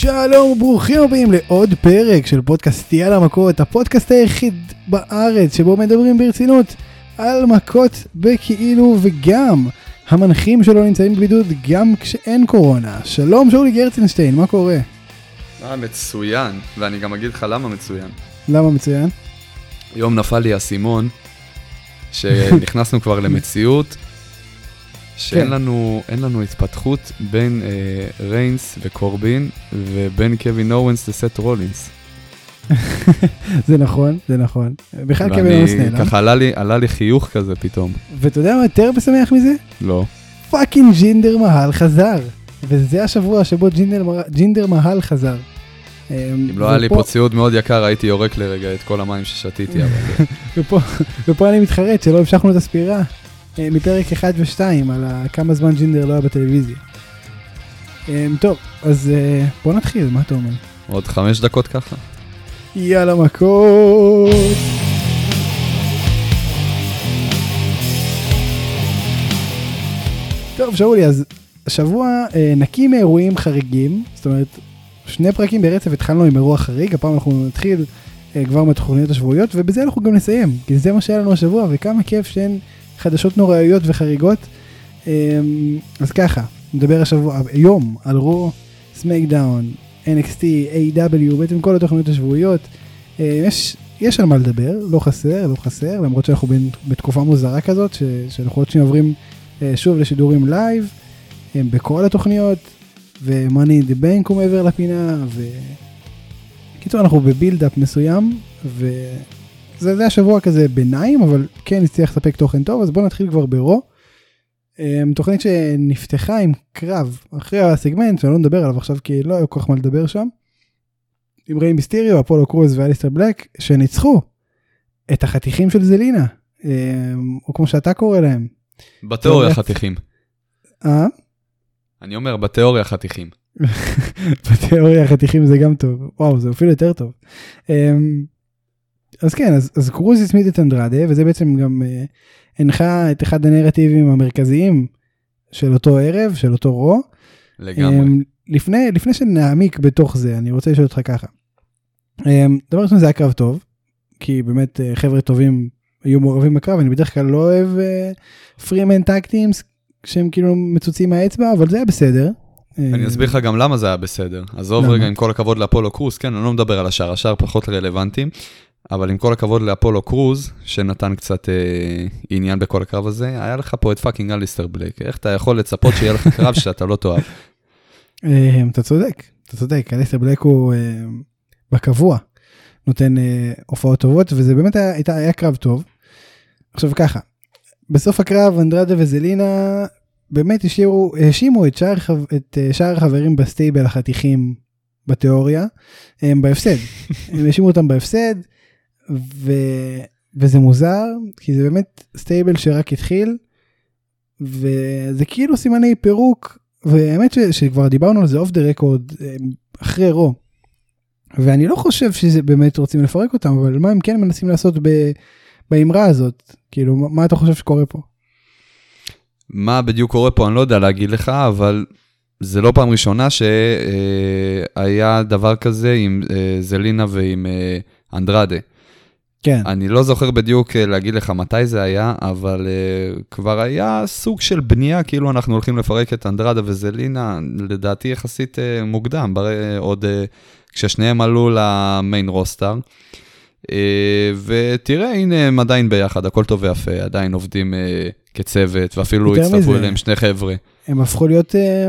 שלום וברוכים הבאים לעוד פרק של פודקאסט יאללה מכות, הפודקאסט היחיד בארץ שבו מדברים ברצינות על מכות בכאילו וגם המנחים שלו נמצאים בבידוד גם כשאין קורונה. שלום שאולי גרצנשטיין, מה קורה? אה, מצוין, ואני גם אגיד לך למה מצוין. למה מצוין? היום נפל לי האסימון, שנכנסנו כבר למציאות, שאין כן. לנו, לנו התפתחות בין אה, ריינס וקורבין, ובין קווין אוונס לסת' רולינס. זה נכון, זה נכון. בכלל קווין אוונס נעלם. ככה עלה לי, עלה לי חיוך כזה פתאום. ואתה יודע מה יותר משמח מזה? לא. fucking ג'ינדר מהל חזר. וזה השבוע שבו ג'ינדר, ג'ינדר מהל חזר. אם לא היה לי פה ציוד מאוד יקר, הייתי יורק לרגע את כל המים ששתיתי. ופה, ופה אני מתחרט שלא המשכנו את הספירה מפרק 1 ו-2 על כמה זמן ג'ינדר לא היה בטלוויזיה. אה, טוב, אז אה, בוא נתחיל, מה אתה אומר? עוד חמש דקות ככה. יאללה מכות! טוב שאולי, אז השבוע אה, נקי מאירועים חריגים, זאת אומרת, שני פרקים ברצף התחלנו עם אירוע חריג, הפעם אנחנו נתחיל אה, כבר מהתוכניות השבועיות, ובזה אנחנו גם נסיים, כי זה מה שהיה לנו השבוע, וכמה כיף שאין חדשות נוראיות וחריגות. אה, אז ככה, נדבר השבוע, היום, על רו, סמקדאון, NXT, AEW, בעצם כל התוכניות השבועיות. אה, יש, יש על מה לדבר, לא חסר, לא חסר, למרות שאנחנו בין, בתקופה מוזרה כזאת, ש, שאנחנו עוד שניה עוברים אה, שוב לשידורים live, אה, בכל התוכניות, ו-Money in the Bank הוא מעבר לפינה, ו... קיצור, אנחנו בבילדאפ מסוים, וזה זה השבוע כזה ביניים, אבל כן הצליח לספק תוכן טוב, אז בואו נתחיל כבר ברו. אה, תוכנית שנפתחה עם קרב אחרי הסגמנט, שאני לא נדבר עליו עכשיו כי לא היה כל כך מה לדבר שם. עם ריי מיסטריו, אפולו קרוז ואליסטר בלק, שניצחו את החתיכים של זלינה, אה, או כמו שאתה קורא להם. בתיאוריה? חתיכים. אה? אני אומר, בתיאוריה חתיכים. בתיאוריה חתיכים זה גם טוב, וואו זה אפילו יותר טוב. אז כן, אז, אז קרוז הצמיד את אנדרדה, וזה בעצם גם אה, הנחה את אחד הנרטיבים המרכזיים של אותו ערב, של אותו רו. לגמרי. אמ, לפני, לפני שנעמיק בתוך זה, אני רוצה לשאול אותך ככה. אמ, דבר ראשון זה היה קרב טוב, כי באמת אה, חבר'ה טובים היו מעורבים בקרב, אני בדרך כלל לא אוהב three man tag teams שהם כאילו מצוצים מהאצבע, אבל זה היה בסדר. אני אמ, אסביר לך גם למה זה היה בסדר. עזוב? רגע, עם כל הכבוד לאפולו קרוז, כן, אני לא מדבר על השאר, השאר פחות רלוונטיים, אבל עם כל הכבוד לאפולו קרוז, שנתן קצת אה, עניין בכל הקרב הזה, היה לך פה את fucking אליסטר בלייק. איך אתה יכול לצפות שיהיה לך קרב שאתה לא תאהב? אה, אתה צודק, אתה צודק, אליסטר בלאק הוא אה, בקבוע נותן אה, הופעות טובות וזה באמת היה, הייתה, היה קרב טוב. עכשיו ככה, בסוף הקרב אנדרדה וזלינה באמת השאירו, האשימו את שאר, את אה, שאר החברים ב stable החתיכים בתיאוריה, הם בהפסד, הם האשימו אותם בהפסד ו, וזה מוזר כי זה באמת stable שרק התחיל וזה כאילו סימני פירוק והאמת ש, שכבר דיברנו על זה off the record אחרי Raw. ואני לא חושב שזה באמת רוצים לפרק אותם אבל מה הם כן מנסים לעשות ב, באמרה הזאת כאילו מה, אתה חושב שקורה פה. מה בדיוק קורה פה, אני לא יודע להגיד לך, אבל זה לא פעם ראשונה שהיה דבר כזה עם אה, זלינה ועם אה, אנדרדה. כן אני לא זוכר בדיוק אה, להגיד לך מתי זה היה, אבל uh, כבר היה סוג של בנייה, כאילו אנחנו הולכים לפרק את אנדרדה וזלינה, לדעתי יחסית uh, מוקדם, בר... עוד uh, כששניהם עלו למיין רוסטר. Uh, ותראה, הנה הם עדיין ביחד, הכל טוב ויפה, עדיין עובדים uh, כצוות, ואפילו הצטרפו. אליהם שני חבר'ה. הם הפכו להיות אה,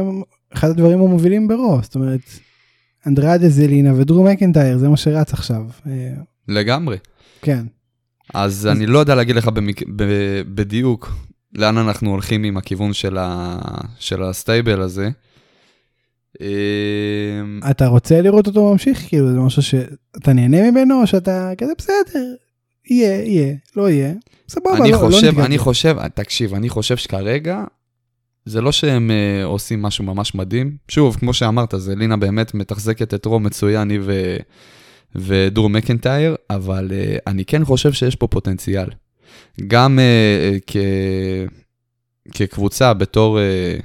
אחד הדברים המובילים ברו זאת אומרת אנדרדה זלינה ודרו מקנטייר זה מה שרץ עכשיו אה, לגמרי. כן. אז אני לא יודע להגיד לך במק... ב... בדיוק לאן אנחנו הולכים עם הכיוון של, ה... של הסטייבל הזה. אמ, אתה רוצה לראות אותו ממשיך כאילו זה משהו שאתה נהנה ממנו או שאתה כזה בסדר יהיה יהיה לא יהיה סבבה אני לא, חושב, לא. אני חושב, תקשיב, אני חושב שכרגע, זה לא שהם uh, עושים משהו ממש מדהים. שוב, כמו שאמרת, זה לינה באמת מתחזקת את רום מצוין, היא ו... ודור מקנטייר, אבל uh, אני כן חושב שיש פה פוטנציאל. גם uh, כ... כקבוצה, בתור, uh,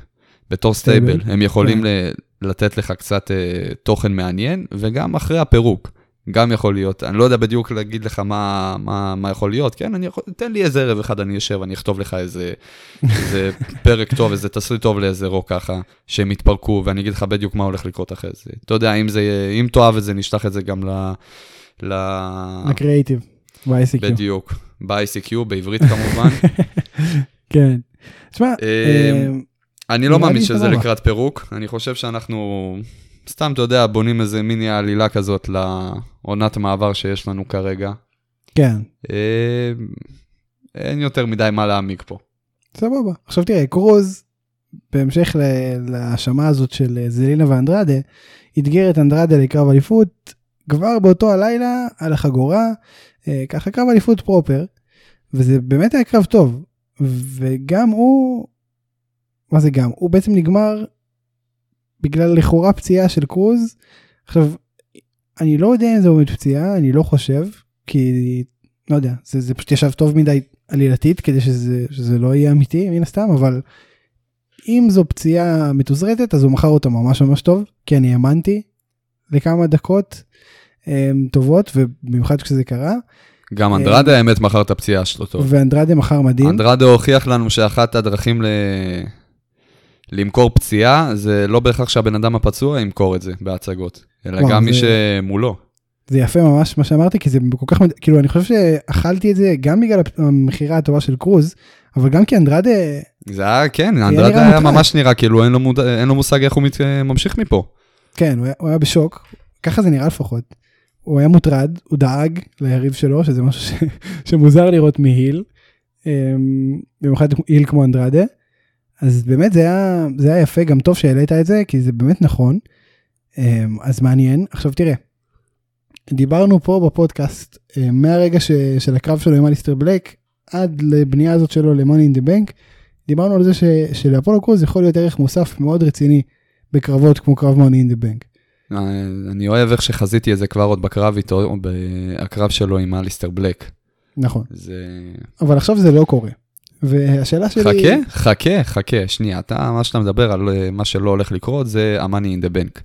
בתור stable, הם יכולים כן. לתת לך קצת אה, תוכן מעניין, וגם אחרי הפירוק. גם יכול להיות, אני לא יודע בדיוק להגיד לך מה, מה, מה יכול להיות, כן, אני יכול, תן לי איזה ערב אחד, אני אשב, אני אכתוב לך איזה, איזה פרק טוב, איזה תסריט טוב לאיזה רוק ככה, שהם יתפרקו, ואני אגיד לך בדיוק מה הולך לקרות אחרי זה. אתה יודע, אם זה, אם תאהב את זה, נשלח את זה גם ל... ל... הקריאייטיב, ב-ICQ. בדיוק, ב-ICQ, בעברית כמובן. כן. תשמע, אה, אני לא מאמין שזה. לקראת פירוק, אני חושב שאנחנו, סתם, אתה יודע, בונים איזה מיני עלילה כזאת לעונת מעבר שיש לנו כרגע. כן, אה, אין יותר מדי מה להעמיק פה. סבבה. עכשיו תראה, קרוז, בהמשך להאשמה הזאת של אה, זלינה ואנדרדה, אתגר את אנדרדה לקרב אליפות כבר באותו הלילה על החגורה, אה, ככה קרב אליפות פרופר, וזה באמת היה קרב טוב. וגם הוא, מה זה גם? הוא בעצם נגמר בגלל לכאורה פציעה של קרוז. עכשיו, אני לא יודע אם זה עומד פציעה, אני לא חושב, כי לא יודע, זה, זה פשוט ישב טוב מדי עלילתית כדי שזה, שזה לא יהיה אמיתי מן הסתם, אבל אם זו פציעה מתוזרתת אז הוא מכר אותה ממש ממש טוב, כי אני האמנתי לכמה דקות um, טובות, ובמיוחד כשזה קרה, גם אה, אנדרדה האמת מכר את הפציעה שלו טוב. ואנדרדה מכר מדהים. אנדרדה הוכיח לנו שאחת הדרכים ל... למכור פציעה, זה לא בהכרח שהבן אדם הפצוע ימכור את זה בהצגות, אלא וואו, גם מי זה- שמולו. זה יפה ממש מה שאמרתי, כי זה כל כך, כאילו אני חושב שאכלתי את זה גם בגלל המכירה הטובה של קרוז, אבל גם כי אנדרדה, זה היה, כן, אנדרדה היה. ממש נראה כאילו אין לו, מוד... אין לו מושג איך הוא מת... ממשיך מפה. כן, הוא היה, הוא היה בשוק, ככה זה נראה לפחות. הוא היה מוטרד, הוא דאג ליריב שלו, שזה משהו ש... שמוזר לראות מהיל, אמ, במיוחד היל כמו אנדרדה. אז באמת זה היה, זה היה יפה, גם טוב שהעלית את זה, כי זה באמת נכון. אמ, אז מעניין. עכשיו תראה, דיברנו פה בפודקאסט, אה, מהרגע ש... של הקרב שלו עם אליסטר בלק, עד לבנייה הזאת שלו ל-Money in the Bank, דיברנו על זה ש... שלאפולו קרוז יכול להיות ערך מוסף מאוד רציני בקרבות כמו קרב Money in the Bank. אה, אני אוהב איך שחזיתי את זה כבר עוד בקרב איתו, בקרב שלו עם אליסטר בלק. נכון, זה... אבל עכשיו זה לא קורה. והשאלה שלי... חכה, חכה, חכה, שנייה, אתה, מה שאתה מדבר על אה, מה שלא הולך לקרות זה ה-money in the bank.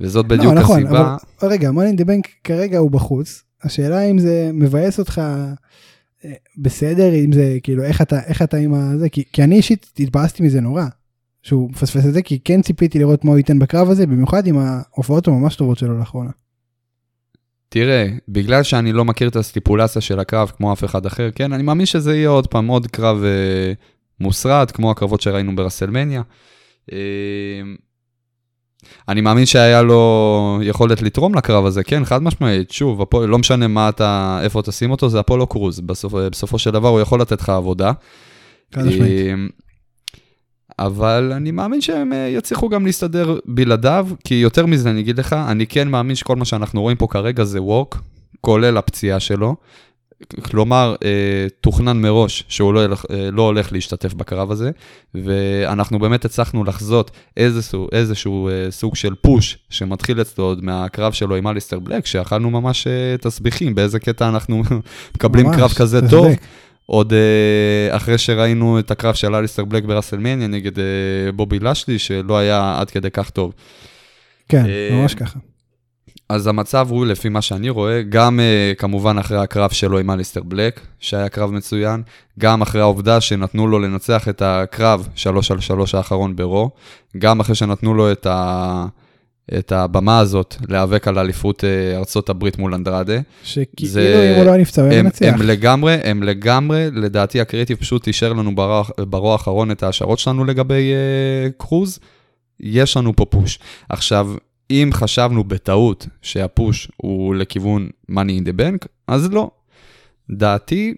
וזאת בדיוק לא, נכון, הסיבה, אבל רגע, Money in the Bank כרגע הוא בחוץ. השאלה אם זה מבאס אותך אה, בסדר, אם זה כאילו איך אתה, איך אתה עם הזה, כי, כי אני אישית התבאסתי מזה נורא. שהוא מפספס את זה, כי כן ציפיתי לראות מה הוא ייתן בקרב הזה, במיוחד עם ההופעות הממש טובות שלו לאחרונה. תראה, בגלל שאני לא מכיר את הסטיפולציה של הקרב כמו אף אחד אחר, כן, אני מאמין שזה יהיה עוד פעם עוד קרב אה, מוסרט, כמו הקרבות שראינו ברסלמניה. אה, אני מאמין שהיה לו יכולת לתרום לקרב הזה, כן, חד משמעית, שוב, הפו, לא משנה מה אתה, איפה תשים אותו, זה אפולו קרוז, בסופ, בסופו של דבר הוא יכול לתת לך עבודה. חד משמעית. אבל אני מאמין שהם אה, יצליחו גם להסתדר בלעדיו, כי יותר מזה אני אגיד לך, אני כן מאמין שכל מה שאנחנו רואים פה כרגע זה ווק, כולל הפציעה שלו. כלומר, אה, תוכנן מראש שהוא לא, אה, לא הולך להשתתף בקרב הזה, ואנחנו באמת הצלחנו לחזות איזשהו, איזשהו סוג של פוש שמתחיל אצלו עוד מהקרב שלו עם אליסטר בלק, שאכלנו ממש תסביכים, באיזה קטע אנחנו מקבלים ממש, קרב כזה טוב. עוד uh, אחרי שראינו את הקרב של אליסטר בלק ברסלמניה נגד uh, בובי לשלי, שלא היה עד כדי כך טוב. כן, אה, ממש ככה. אז המצב הוא, לפי מה שאני רואה, גם uh, כמובן אחרי הקרב שלו עם אליסטר בלק, שהיה קרב מצוין, גם אחרי העובדה שנתנו לו לנצח את הקרב 3 על 3 האחרון ברו, גם אחרי שנתנו לו את, ה... את הבמה הזאת להיאבק על אליפות uh, ארצות הברית מול אנדרדה. שכאילו זה- אם הוא לא היה נפצע הוא היה מנצח. הם לגמרי, הם לגמרי, לדעתי הקריאיטיב פשוט אישר לנו ברוע האחרון את ההשערות שלנו לגבי uh, קרוז, יש לנו פה פוש. עכשיו, אם חשבנו בטעות שהפוש הוא לכיוון money in the bank, אז לא. דעתי,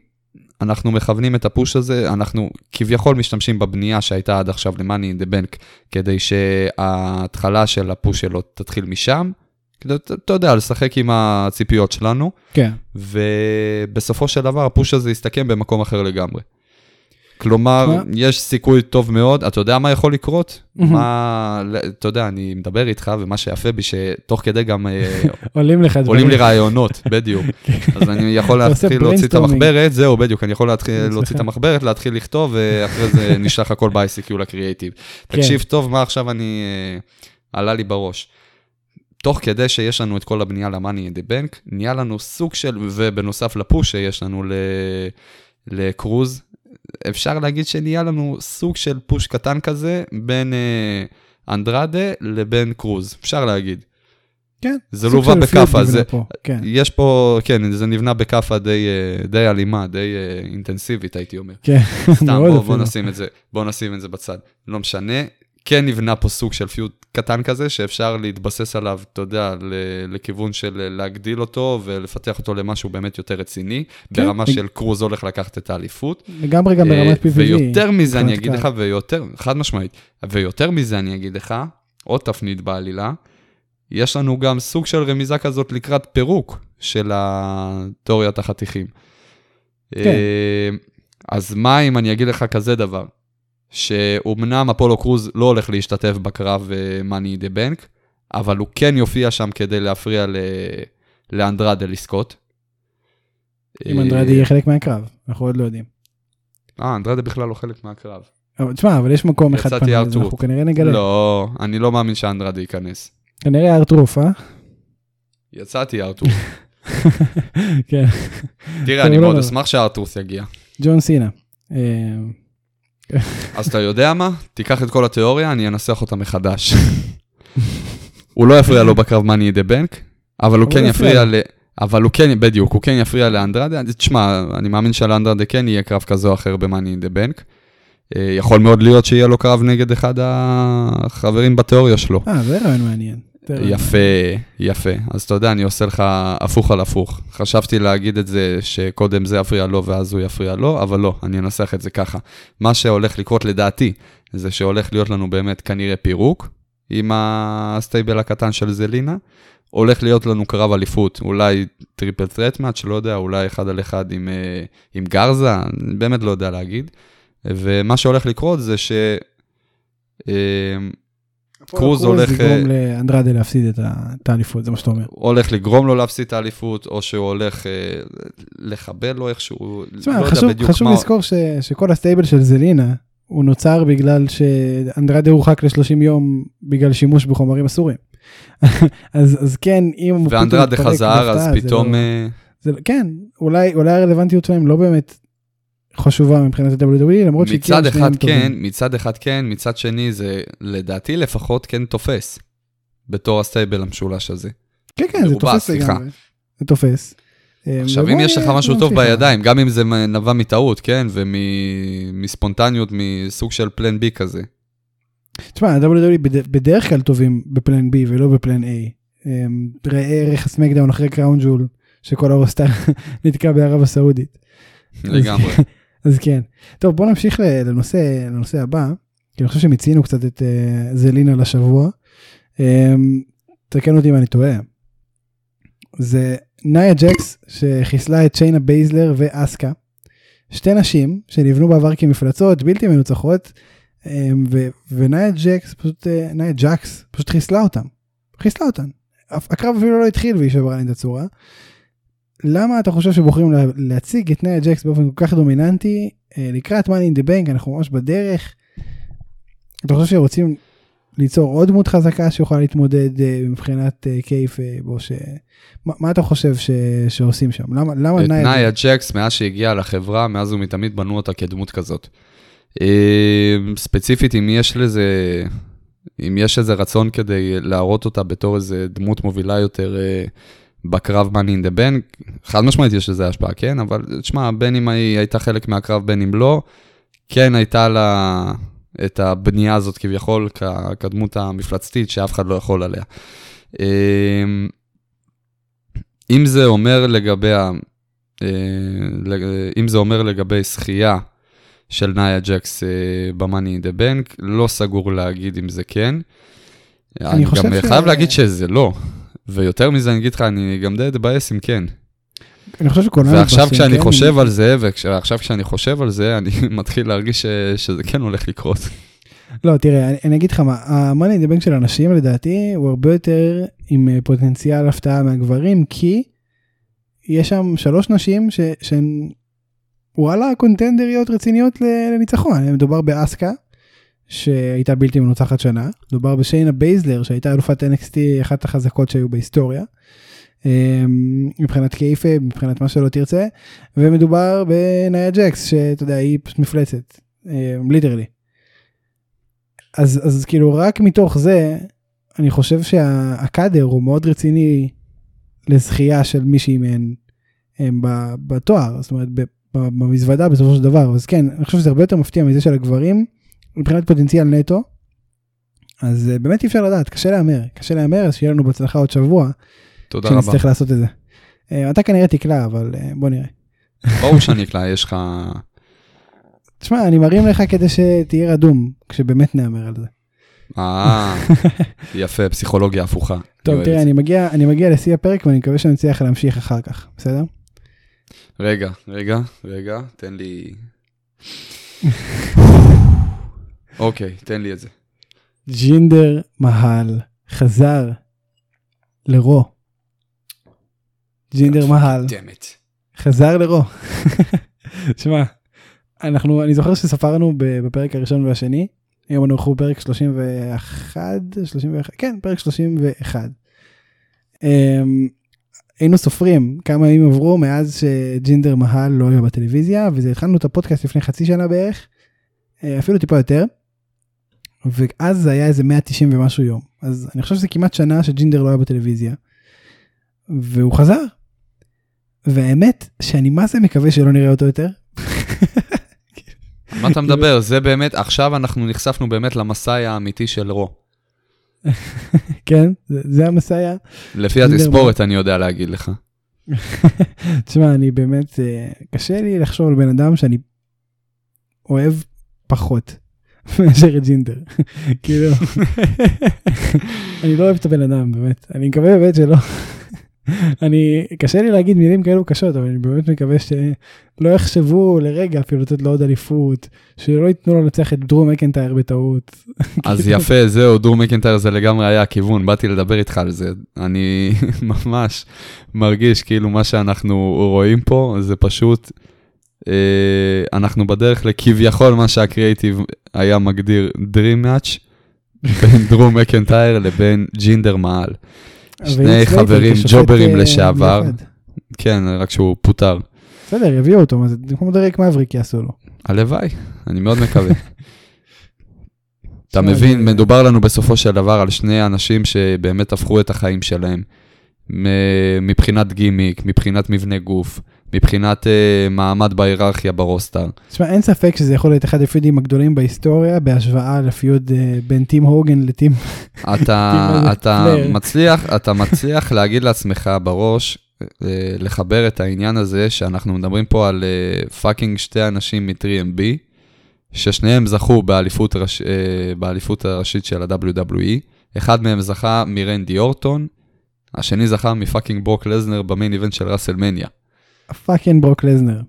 אנחנו מכוונים את הפוש הזה, אנחנו כביכול משתמשים בבנייה שהייתה עד עכשיו ל-money in the bank, כדי שההתחלה של הפוש שלו תתחיל משם. כדי, אתה אתה יודע, לשחק עם הציפיות שלנו. כן. ובסופו של דבר הפוש הזה יסתכם במקום אחר לגמרי. כלומר? יש סיכוי טוב מאוד, אתה יודע מה יכול לקרות? מה, אתה יודע, אני מדבר איתך, ומה שיפה בי, שתוך כדי גם אה, עולים לך דברים. עולים לי רעיונות, בדיוק. אז אני יכול להתחיל להוציא את. המחברת, זהו, בדיוק, אני יכול להתחיל. להוציא את המחברת, להתחיל לכתוב, ואחרי זה נשלח הכל ב-ICQ לקריאייטיב. כן. תקשיב טוב, מה עכשיו אני... אה, עלה לי בראש. תוך כדי שיש לנו את כל הבנייה למאני אין דה בנק, נהיה לנו סוג של, ובנוסף לפוש שיש לנו ל, לקרוז, אפשר להגיד שנהיה לנו סוג של פוש קטן כזה בין אה, אנדרדה לבין קרוז, אפשר להגיד. כן. זה לווה של בכאפה, זה, פה, כן. יש פה, כן, זה נבנה בכאפה די, אה, די אלימה, די אה, אינטנסיבית, הייתי אומר. כן, סתם, מאוד בוא, בוא. נשים את זה, בוא נשים את זה בצד. לא משנה, כן נבנה פה סוג של פיוט קטן כזה, שאפשר להתבסס עליו, אתה יודע, לכיוון של להגדיל אותו ולפתח אותו למשהו באמת יותר רציני, כן, ברמה של קרוז הולך לקחת את האליפות. לגמרי גם ברמת אה, PVV. ויותר מזה אני אגיד לך. ויותר, חד משמעית, ויותר מזה אני אגיד לך, עוד תפנית בעלילה, יש לנו גם סוג של רמיזה כזאת לקראת פירוק של התיאוריית החתיכים. כן. אה, אז מה אם אני אגיד לך כזה דבר, שאומנם אפולו קרוז לא הולך להשתתף בקרב מאני דה בנק, אבל הוא כן יופיע שם כדי להפריע ל... לאנדרדה לזכות. אם אנדרדי יהיה חלק מהקרב, אנחנו עוד לא יודעים. אה, אנדרדה בכלל לא חלק מהקרב. אבל תשמע, אבל יש מקום אחד פנוי. אנחנו כנראה נגלה. לא, אני לא מאמין שאנדרדה ייכנס. כנראה ארטרוף, אה? יצאתי ארתור. כן, תראה, אני לא מאוד נורא. אשמח שארתוס יגיע. ג'ון סינה. אז אתה יודע מה? תיקח את כל התיאוריה, אני אנסח אותה מחדש. הוא לא יפריע לו בקרב מאני דה בנק, אבל הוא כן יפריע. ל... אבל הוא כן, בדיוק, הוא כן יפריע לאנדרדה. תשמע, אני מאמין שלאנדרדה כן יהיה קרב כזה או אחר במאני דה בנק. אה, יכול מאוד להיות שיהיה לו קרב נגד אחד החברים בתיאוריה שלו. אה, זה רעיון מעניין. יפה, יפה. אז אתה יודע, אני עושה לך הפוך על הפוך. חשבתי להגיד את זה שקודם זה יפריע לו ואז הוא יפריע לו, אבל לא, אני אנסח את זה ככה. מה שהולך לקרות לדעתי, זה שהולך להיות לנו באמת כנראה פירוק עם ה stable הקטן של זלינה. הולך להיות לנו קרב אליפות, אולי triple threat match, לא יודע, אולי אחד על אחד עם, אה, עם גרזה, באמת לא יודע להגיד. ומה שהולך לקרות זה ש... קרוז הולך, לגרום אה, לאנדרדה להפסיד את האליפות, זה מה שאתה אומר. הולך לגרום לו להפסיד את האליפות, או שהוא הולך אה, לחבל לו איכשהו, תשמע, לא יודע חשוב, בדיוק חשוב מה... לזכור ש, שכל הסטייבל של זלינה הוא נוצר בגלל שאנדרדה הורחק ל-30 יום בגלל שימוש בחומרים אסורים. אז, אז כן, אם ואנדרדה חזר, אז זה פתאום... לא, אה, זה, לא- כן, אולי, אולי הרלוונטיות שלהם לא באמת חשובה מבחינת ה-WWE, למרות שהיא מצד שניהם אחד טובים. כן, מצד אחד כן, מצד שני זה לדעתי לפחות כן תופס, בתור הסטייבל המשולש הזה. כן, כן, זה תופס. לגמרי. זה תופס. אה, עכשיו, אם יש לך משהו טוב. בידיים, גם אם זה נבע מטעות, כן, ומספונטניות, מסוג של פלן בי כזה. תשמע, ה-WWE בד- בדרך כלל טובים בפלן B ולא בפלן A. ראה ערך הסמקדאון אחרי Crown Jewel, שכל ה roster נתקע בערב הסעודית. לגמרי. אז כן. טוב, בוא נמשיך לנושא, לנושא הבא, כי אני חושב שמיצינו קצת את uh, זלינה לשבוע. Um, תקן אותי אם אני טועה. זה נאיה ג'קס שחיסלה את שיינה בייזלר ואסקה. שתי נשים שנבנו בעבר כמפלצות בלתי מנוצחות, um, ו- ונאיה ג'קס, פשוט, uh, נאיה ג'קס, פשוט חיסלה אותם. חיסלה אותן. הקרב אפילו לא התחיל והיא שברה לי את הצורה. למה אתה חושב שבוחרים לה, להציג את נאיה ג'קס באופן כל כך דומיננטי אה, לקראת money in the bank אנחנו ממש בדרך. אתה חושב שרוצים ליצור עוד דמות חזקה שיכולה להתמודד אה, מבחינת קייף אה, או ש... מה, מה אתה חושב ש... שעושים שם למה למה את נאיה נאיה ג'קס, מאז שהגיעה לחברה, מאז ומתמיד בנו אותה כדמות כזאת. ספציפית, אם יש לזה, אם יש איזה רצון כדי להראות אותה בתור איזה דמות מובילה יותר בקרב Money in the Bank, חד משמעית יש לזה השפעה, כן? אבל תשמע, בין אם היא הייתה חלק מהקרב, בין אם לא, כן הייתה לה את הבנייה הזאת כביכול כדמות המפלצתית שאף אחד לא יכול עליה. אה, אם זה אומר לגבי, אה, אם זה אומר לגבי שחייה של נאיה ג'קס אה, ב-Money in the Bank, לא סגור להגיד אם זה כן. אני חושב גם ש- חייב להגיד שזה לא. ויותר מזה אני אגיד לך, אני גם די אתבאס אם כן. אני חושב שכולנו ועכשיו מתבאסים, כשאני כן? חושב על זה, ועכשיו כשאני חושב על זה, אני מתחיל להרגיש ש- שזה כן הולך לקרות. לא תראה אני, אני אגיד לך מה the bank של אנשים לדעתי הוא הרבה יותר עם אה, פוטנציאל הפתעה מהגברים כי יש שם שלוש נשים ש- שהן וואלה contender יות רציניות לניצחון מדובר באסקה שהייתה בלתי מנוצחת שנה. מדובר בשיינה בייזלר שהייתה אלופת NXT אחת החזקות שהיו בהיסטוריה. אמ, מבחינת kayfabe, מבחינת מה שלא תרצה, ומדובר בנאיה ג'קס שאתה יודע היא פשוט מפלצת, literally. אז, אז כאילו רק מתוך זה אני חושב שהקאדר הוא מאוד רציני לזכייה של מישהי מהן בתואר, זאת אומרת במזוודה בסופו של דבר, אז כן, אני חושב שזה הרבה יותר מפתיע מזה של הגברים, מבחינת פוטנציאל נטו. אז אה, באמת אי אפשר לדעת, קשה להמר, קשה להמר, אז שיהיה לנו בהצלחה עוד שבוע. תודה רבה. שנצטרך לעשות את זה. אה, אתה כנראה תקלע, אבל אה, בוא נראה. ברור שאני אקלע, יש לך... תשמע, אני מרים לך כדי שתהיה רדום, כשבאמת נהמר על זה. אה, יפה, פסיכולוגיה הפוכה. טוב, תראה, אני מגיע, אני מגיע לשיא הפרק ואני מקווה שאני אצליח להמשיך אחר כך, בסדר? רגע, רגע, רגע, תן לי... אוקיי, תן לי את זה. ג'ינדר מהל חזר לרו. ג'ינדר מהל חזר לרו. שמע, אנחנו, אני זוכר שספרנו בפרק הראשון והשני, היום אנחנו בפרק 31, 31, כן, פרק 31. Um, היינו סופרים כמה ימים עברו מאז שג'ינדר מהל לא היה בטלוויזיה, וזה התחלנו את הפודקאסט לפני חצי שנה בערך, אה, אפילו טיפה יותר. ואז זה היה איזה 190 ומשהו יום. אז אני חושב שזה כמעט שנה שג'ינדר לא היה בטלוויזיה. והוא חזר. והאמת שאני מה זה מקווה שלא נראה אותו יותר. מה אתה מדבר? זה באמת, עכשיו אנחנו נחשפנו באמת למסאי האמיתי של רו. כן, זה המסאי. לפי התספורת אני יודע להגיד לך. תשמע, אני באמת, אה, קשה לי לחשוב על בן אדם שאני אוהב פחות. מאשר את ג'ינדר. כאילו, אני לא אוהב את הבן אדם, באמת. אני מקווה באמת שלא. אני, קשה לי להגיד מילים כאלו קשות, אבל אני באמת מקווה שלא יחשבו לרגע אפילו לתת לו עוד אליפות, שלא ייתנו לו לנצח את דרום מקנטייר בטעות. אז יפה, זהו, דרום מקנטייר זה לגמרי היה הכיוון, באתי לדבר איתך על זה. אני ממש מרגיש כאילו מה שאנחנו רואים פה זה פשוט... אה, אנחנו בדרך לכביכול מה שהקריאיטיב היה מגדיר Dream Match בין דרום מקנטייר לבין ג'ינדר מעל. שני חברים ג'וברים אה, לשעבר. כן, רק שהוא פוטר. בסדר, יביאו אותו, מה זה כמו דרק מבריק יעשו לו. הלוואי, אני מאוד מקווה. אתה מבין, מדובר לנו בסופו של דבר על שני אנשים שבאמת הפכו את החיים שלהם. מבחינת גימיק, מבחינת מבנה גוף, מבחינת uh, מעמד בהיררכיה ברוסטר. תשמע, אין ספק שזה יכול להיות אחד הפיודים הגדולים בהיסטוריה בהשוואה לפיוד uh, בין team הוגן ל team... אתה, אתה, מצליח, אתה מצליח להגיד לעצמך בראש, uh, לחבר את העניין הזה שאנחנו מדברים פה על fucking uh, שתי אנשים מ-3MB, ששניהם זכו באליפות, ראש, uh, באליפות הראשית של ה-WWE, אחד מהם זכה מרנדי אורטון, השני זכה מ fucking ברוק לזנר ב main event של ראסלמניה. fucking ברוק לזנר.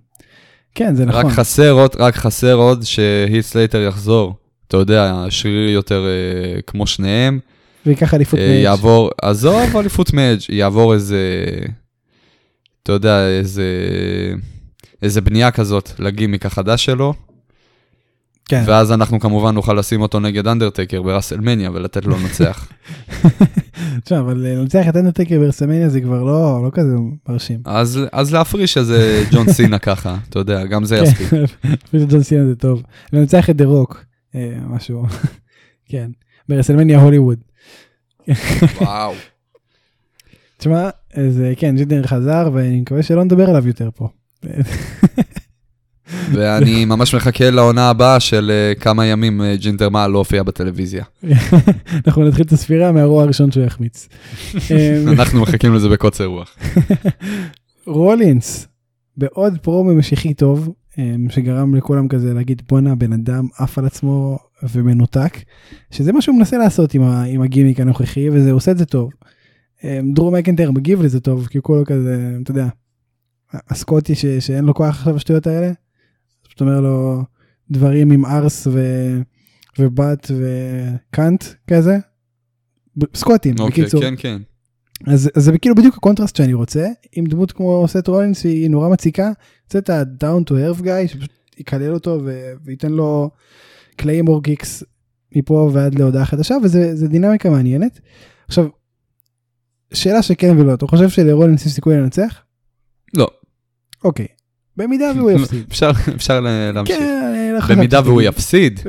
כן, זה נכון. רק חסר עוד, רק חסר עוד שהיט סלייטר יחזור. אתה יודע, שרירי יותר אה, כמו שניהם. ויקח אליפות אה, מאג'. יעבור, עזוב אליפות מאג', יעבור איזה, אתה יודע, איזה, איזה בנייה כזאת לגימיק החדש שלו. כן. ואז אנחנו כמובן נוכל לשים אותו נגד אנדרטקר בראסלמניה ולתת לו לנצח. תשמע, אבל לנצח את אנדרטקר ברסלמניה זה כבר לא, לא כזה מרשים. אז, אז להפריש איזה ג'ון סינה ככה, אתה יודע, גם זה יספיק. אפילו ג'ון סינה זה טוב. לנצח את דה רוק, אה, משהו, כן, ברסלמניה הוליווד. וואו. תשמע, אז כן, ג'ינדר חזר ואני מקווה שלא נדבר עליו יותר פה. ואני ממש מחכה לעונה הבאה של uh, כמה ימים uh, ג'ינדר מעל לא הופיע בטלוויזיה. אנחנו נתחיל את הספירה מהרוע הראשון שהוא יחמיץ. אנחנו מחכים לזה בקוצר רוח. רולינס, בעוד פרומו משיחי טוב, um, שגרם לכולם כזה להגיד בואנה בן אדם עף על עצמו ומנותק, שזה מה שהוא מנסה לעשות עם, ה, עם הגימיק הנוכחי וזה עושה את זה טוב. Um, דרום מקנטר מגיב לזה טוב כי הוא כולו כזה, אתה יודע, הסקוטי ש, שאין לו כוח עכשיו השטויות האלה. פשוט אומר לו דברים עם ארס ו... ובת וקאנט כזה. סקוטים okay, בקיצור. כן כן. אז, אז זה כאילו בדיוק הקונטרסט שאני רוצה עם דמות כמו סת' רולינס היא נורא מציקה. זה את ה-down to earth guy שפשוט יקלל אותו ו... וייתן לו Claymore kicks מפה ועד להודעה חדשה וזה דינמיקה מעניינת. עכשיו, שאלה שכן ולא, אתה חושב שלרולינס יש סיכוי לנצח? לא. אוקיי. במידה והוא יפסיד. אפשר, אפשר להמשיך. כן, במידה והוא יפסיד.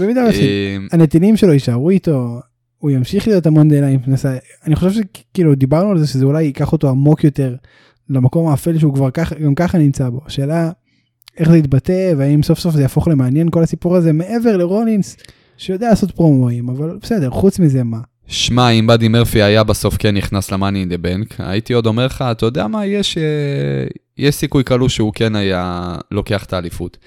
במידה והוא יפסיד. אה, הנתינים שלו יישארו איתו, הוא ימשיך להיות ה Monday Night Messiah. אני חושב שכאילו דיברנו על זה שזה אולי ייקח אותו עמוק יותר למקום האפל שהוא כבר ככה, גם ככה נמצא בו. השאלה איך זה יתבטא והאם סוף סוף זה יהפוך למעניין כל הסיפור הזה מעבר לרולינס שיודע לעשות פרומואים אבל בסדר חוץ מזה מה. שמע, אם באדי מרפי היה בסוף כן נכנס ל Money in the Bank, הייתי עוד אומר לך, אתה יודע מה, יש, אה, יש סיכוי קלוש שהוא כן היה לוקח את האליפות.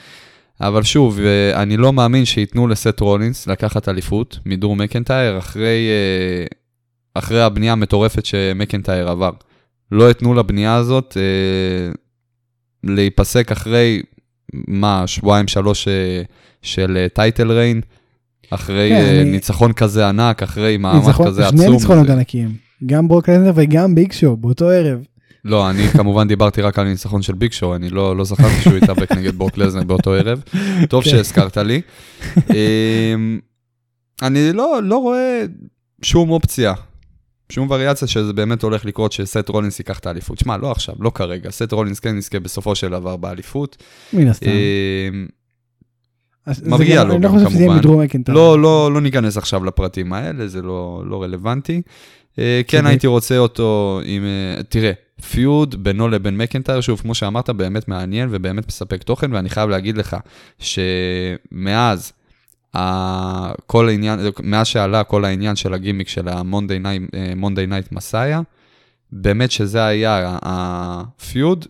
אבל שוב, אה, אני לא מאמין שייתנו לסת' רולינס לקחת אליפות מדור מקנטייר אחרי, אה, אחרי הבנייה המטורפת שמקנטייר עבר. לא יתנו לבנייה הזאת להיפסק אחרי, מה, שבועיים שלוש של title reign. אחרי כן, אני... ניצחון כזה ענק, אחרי מעמד ניצחון, כזה עצום. שני ניצחונות ענקיים, גם ברוק לזנר וגם ביג שואו באותו ערב. לא, אני כמובן דיברתי רק על ניצחון של ביג שואו, אני לא, לא זכרתי שהוא התאבק נגד ברוק לזנר באותו ערב. טוב כן. שהזכרת לי. אמ, אני לא, לא רואה שום אופציה, שום וריאציה שזה באמת הולך לקרות שסט רולינס ייקח את האליפות. שמע, לא עכשיו, לא כרגע, סט רולינס כן יזכה בסופו של דבר באליפות. מן הסתם. מגיע לו, אני לא חושב שזה יהיה מדרום מקנטייר. לא, לא, לא ניכנס עכשיו לפרטים האלה, זה לא, לא רלוונטי. אה, כן הייתי רוצה אותו עם, אה, תראה, פיוד בינו לבין מקנטייר, שוב, כמו שאמרת, באמת מעניין ובאמת מספק תוכן, ואני חייב להגיד לך שמאז כל העניין, מאז שעלה כל העניין של הגימיק של ה Monday Night Messiah, באמת שזה היה ה feud,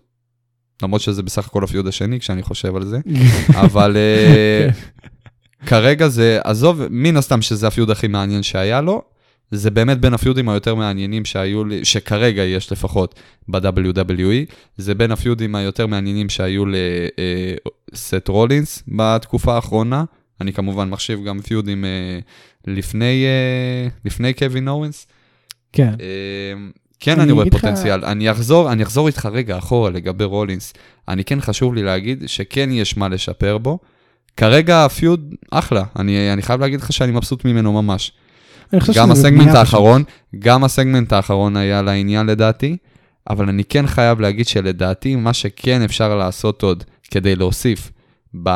למרות שזה בסך הכל ה feud השני כשאני חושב על זה, אבל אה, כרגע זה, עזוב, מן הסתם שזה ה feud הכי מעניין שהיה לו, זה באמת בין ה feud ים היותר מעניינים שהיו לי, שכרגע יש לפחות ב-WWE, זה בין ה feud ים היותר מעניינים שהיו לסט רולינס אה, בתקופה האחרונה. אני כמובן מחשיב גם פיודים אה, לפני, לפני קווין אורנס. כן. כן, אני, רואה פוטנציאל. אני אחזור, אני אחזור איתך רגע אחורה לגבי רולינס. אני כן חשוב לי להגיד שכן יש מה לשפר בו. כרגע הפיוד אחלה, אני, אני חייב להגיד לך שאני מבסוט ממנו ממש. גם הסגמנט האחרון, פשוט. גם הסגמנט האחרון היה לעניין לדעתי, אבל אני כן חייב להגיד שלדעתי מה שכן אפשר לעשות עוד כדי להוסיף ב,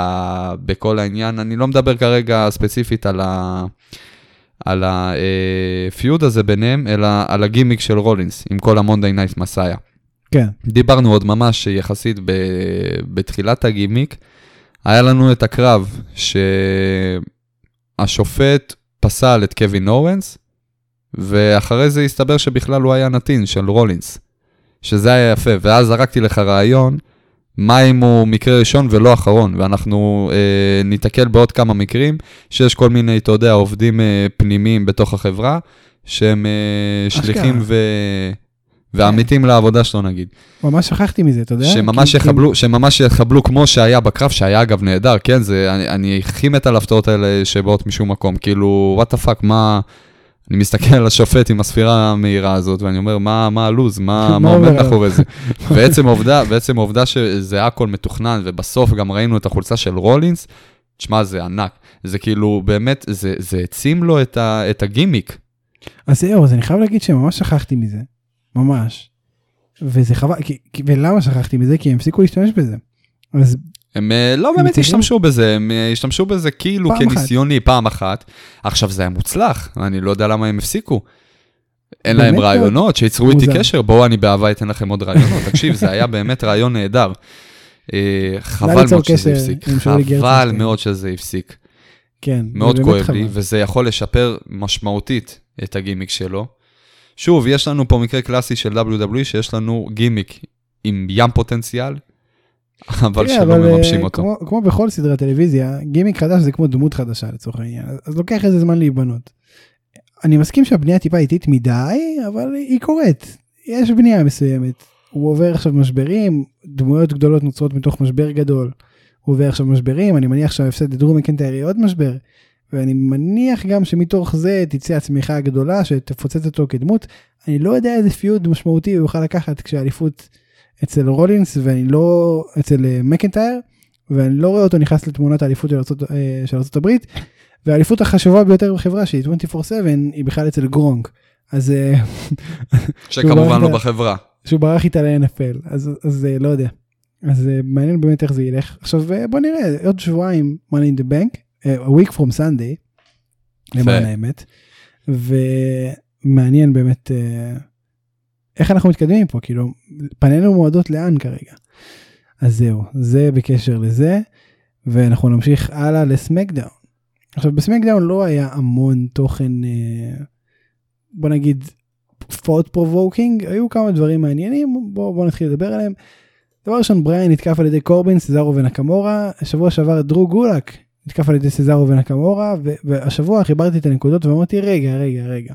בכל העניין, אני לא מדבר כרגע ספציפית על ה... על ה feud הזה ביניהם, אלא על הגימיק של רולינס, עם כל ה Monday Night Messiah. כן. דיברנו עוד ממש יחסית ב, בתחילת הגימיק, היה לנו את הקרב שהשופט פסל את קווין אוונס, ואחרי זה הסתבר שבכלל הוא היה נתין של רולינס, שזה היה יפה, ואז זרקתי לך רעיון, מה אם הוא מקרה ראשון ולא אחרון, ואנחנו אה, ניתקל בעוד כמה מקרים, שיש כל מיני, אתה יודע, עובדים אה, פנימיים בתוך החברה, שהם אה, שליחים ו... ועמיתים לעבודה שלו נגיד. ממש שכחתי מזה, אתה יודע? שממש, יחבלו. שממש יחבלו כמו שהיה בקרב, שהיה אגב נהדר, כן? זה, אני הכי מת על ההפתעות האלה שבאות משום מקום, כאילו, what the fuck, מה... אני מסתכל על השופט עם הספירה המהירה הזאת, ואני אומר, מה, מה הלו"ז, מה, מה עומד מאחורי זה? בעצם העובדה, בעצם העובדה שזה הכל מתוכנן, ובסוף גם ראינו את החולצה של רולינס, תשמע, זה ענק. זה כאילו, באמת, זה, זה העצים לו את, ה, את הגימיק. אז זהו, אז אני חייב להגיד שממש שכחתי מזה. ממש. וזה חבל, כי, ולמה שכחתי מזה? כי הם הפסיקו להשתמש בזה. אז הם אה, לא באמת השתמשו בזה, הם אה, השתמשו בזה כאילו כניסיוני פעם אחת. עכשיו זה היה מוצלח, אני לא יודע למה הם הפסיקו. אין להם רעיונות, שייצרו איתי קשר, בואו אני באהבה אתן לכם עוד רעיונות. תקשיב, זה היה באמת רעיון נהדר. אה, חבל מאוד שזה הפסיק, חבל מאוד שזה הפסיק. כן, מאוד כואב לי, וזה יכול לשפר משמעותית את הגימיק שלו. שוב, יש לנו פה מקרה קלאסי של WWE, שיש לנו גימיק עם ים פוטנציאל, אבל שלא מממשים אה, אותו. כמו, כמו בכל סדרת טלוויזיה, גימיק חדש זה כמו דמות חדשה לצורך העניין, אז לוקח איזה זמן להיבנות. אני מסכים שהבנייה טיפה איטית מדי, אבל היא קורית. יש בנייה מסוימת. הוא עובר עכשיו משברים, דמויות גדולות נוצרות מתוך משבר גדול. הוא עובר עכשיו משברים, אני מניח שההפסד לדרום מקנטייר יהיה עוד משבר. ואני מניח גם שמתוך זה תצא הצמיחה הגדולה שתפוצץ אותו כדמות. אני לא יודע איזה פיוד משמעותי הוא יוכל לקחת כשהאליפות אצל רולינס ואני לא אצל אה, מקנטייר ואני לא רואה אותו נכנס לתמונת האליפות של ארצות, אה, של הברית והאליפות החשובה ביותר בחברה שהיא 24/7 היא בכלל אצל גרונק. אז אה, שכמובן לא בחברה. שהוא ברח איתה ל-NFL, אז, אז לא יודע. אז מעניין באמת איך זה ילך. עכשיו בוא נראה, עוד שבועיים money in the bank, a week from Sunday, למען האמת, ומעניין באמת איך אנחנו מתקדמים פה, כאילו, פנינו מועדות לאן כרגע. אז זהו, זה בקשר לזה, ואנחנו נמשיך הלאה ל SmackDown. עכשיו ב SmackDown לא היה המון תוכן, אה, בוא נגיד, thought provoking, היו כמה דברים מעניינים, בוא, בוא נתחיל לדבר עליהם. דבר ראשון, בריין נתקף על ידי קורבין, סזארו ונקמורה, השבוע שעבר דרו גולק נתקף על ידי סזארו ונקמורה, והשבוע חיברתי את הנקודות ואמרתי, רגע, רגע, רגע.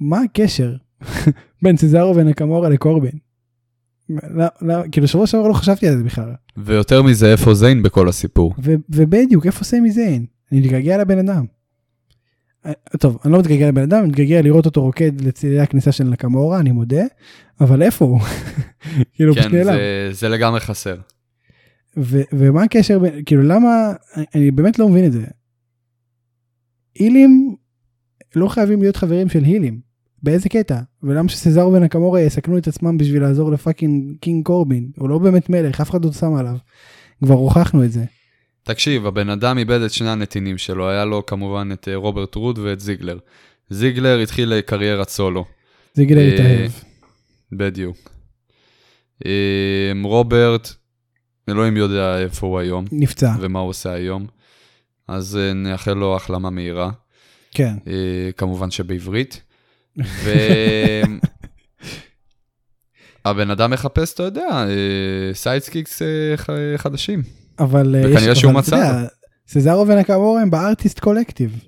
מה הקשר בין סזארו ונקמורה לקורבין? לא, לא, כאילו שבוע שעבר לא חשבתי על זה בכלל. ויותר מזה, איפה זיין בכל הסיפור? ו- ובדיוק, איפה סמי זיין? אני מתגעגע לבן אדם. אה, טוב, אני לא מתגעגע לבן אדם, אני מתגעגע לראות אותו רוקד לצלילי הכניסה של נקמורה, אני מודה, אבל איפה הוא? כאילו, כן. זה, זה לגמרי חסר. ו- ומה הקשר, בין- כאילו למה, אני- אני באמת לא מבין את זה. הילים לא חייבים להיות חברים של הילים, באיזה קטע? ולמה שסזארו ונקמורה יסכנו את עצמם בשביל לעזור ל fucking King קורבין? הוא לא באמת מלך, אף אחד לא שם עליו. כבר הוכחנו את זה. תקשיב, הבן אדם איבד את שני הנתינים שלו, היה לו כמובן את אה, רוברט רוד ואת זיגלר. זיגלר התחיל קריירת סולו, זה גילה אה, להתאהב. בדיוק. אה, רוברט, אלוהים יודע איפה הוא היום, נפצע, ומה הוא עושה היום, אז אה, נאחל לו החלמה מהירה, כן. אה, כמובן שבעברית. והבן אדם מחפש, אתה יודע, sidekicks חדשים. אבל אה, וכנראה יש, שהוא אבל מצא סזארו ונקמורה הם ב Artist Collective.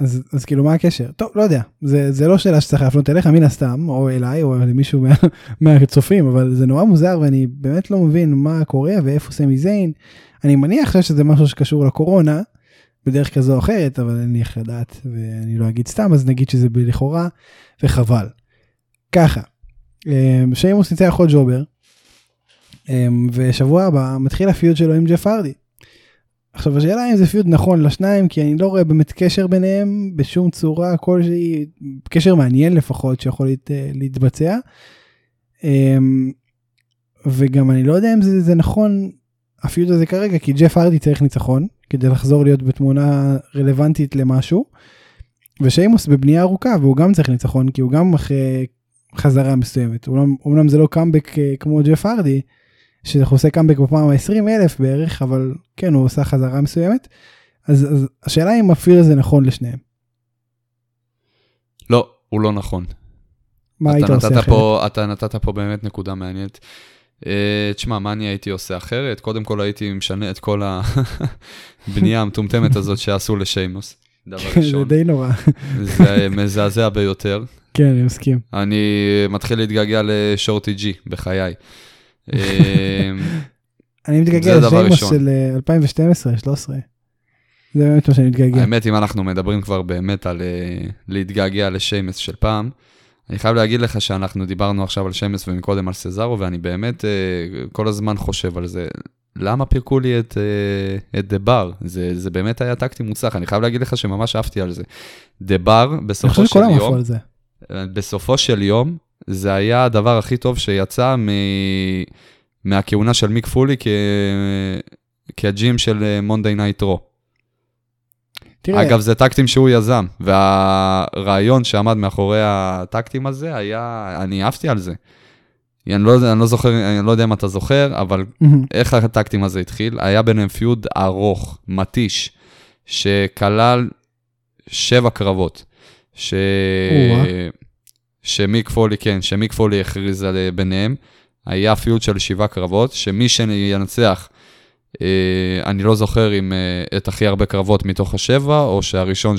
אז, אז כאילו מה הקשר? טוב, לא יודע, זה, זה לא שאלה שצריך להפנות אליך מן הסתם, או אליי, או למישהו מה, מהצופים, אבל זה נורא מוזר ואני באמת לא מבין מה קורה ואיפה סמי זיין. אני מניח שזה משהו שקשור לקורונה, בדרך כזו או אחרת, אבל אין לי איך לדעת, ואני לא אגיד סתם, אז נגיד שזה לכאורה, וחבל. ככה, אה, שיימוס ניצח עוד ג'ובר, אמ, ושבוע הבא מתחיל הפיוד שלו עם ג'ף הרדי. עכשיו השאלה אם זה פיוד נכון לשניים כי אני לא רואה באמת קשר ביניהם בשום צורה כלשהי קשר מעניין לפחות שיכול להת, להתבצע. אמ, וגם אני לא יודע אם זה, זה נכון הפיוד הזה כרגע כי ג'ף הרדי צריך ניצחון כדי לחזור להיות בתמונה רלוונטית למשהו. ושיימוס בבנייה ארוכה והוא גם צריך ניצחון כי הוא גם אחרי חזרה מסוימת אומנם, אומנם זה לא קאמבק אה, כמו ג'ף הרדי. שזה עושה קאמבק בפעם ה-20 אלף בערך אבל כן הוא עושה חזרה מסוימת. אז, אז השאלה אם הפיל הזה נכון לשניהם. לא, הוא לא נכון. מה היית עושה אחרת? פה, אתה נתת פה באמת נקודה מעניינת. Uh, תשמע, מה אני הייתי עושה אחרת? קודם כל הייתי משנה את כל הבנייה המטומטמת הזאת שעשו לשיימוס. דבר זה ראשון. די נורא. זה מזעזע ביותר. כן אני מסכים. אני מתחיל להתגעגע לשורטי ג'י בחיי. אה, אני מתגעגע זה לשיימוס. של אה, 2012-2013. זה באמת מה שאני מתגעגע. האמת, אם אנחנו מדברים כבר באמת על אה, להתגעגע לשיימס של פעם, אני חייב להגיד לך שאנחנו דיברנו עכשיו על שיימס ומקודם על סזארו, ואני באמת אה, כל הזמן חושב על זה. למה פירקו לי את, אה, את דה בר? זה, זה באמת היה טקטי מוצלח, אני חייב להגיד לך שממש עפתי על זה. דה בר, בסופו של יום, זה. בסופו של יום, זה היה הדבר הכי טוב שיצא מ... מהכהונה של מיק פולי כ... כ GM של Monday Night Raw. תראה, אגב, זה tag team שהוא יזם, והרעיון שעמד מאחורי ה tag team הזה היה, אני עפתי על זה. אני לא, אני לא זוכר, אני לא יודע אם אתה זוכר, אבל מהמם. איך ה tag team הזה התחיל? היה ביניהם feud ארוך, מתיש, שכלל שבע קרבות. ש... שמיק פולי, כן, שמיק פולי הכריז על ביניהם. היה פיוד של שבעה קרבות, שמי שינצח, אה, אני לא זוכר אם אה, את הכי הרבה קרבות מתוך השבע, או שהראשון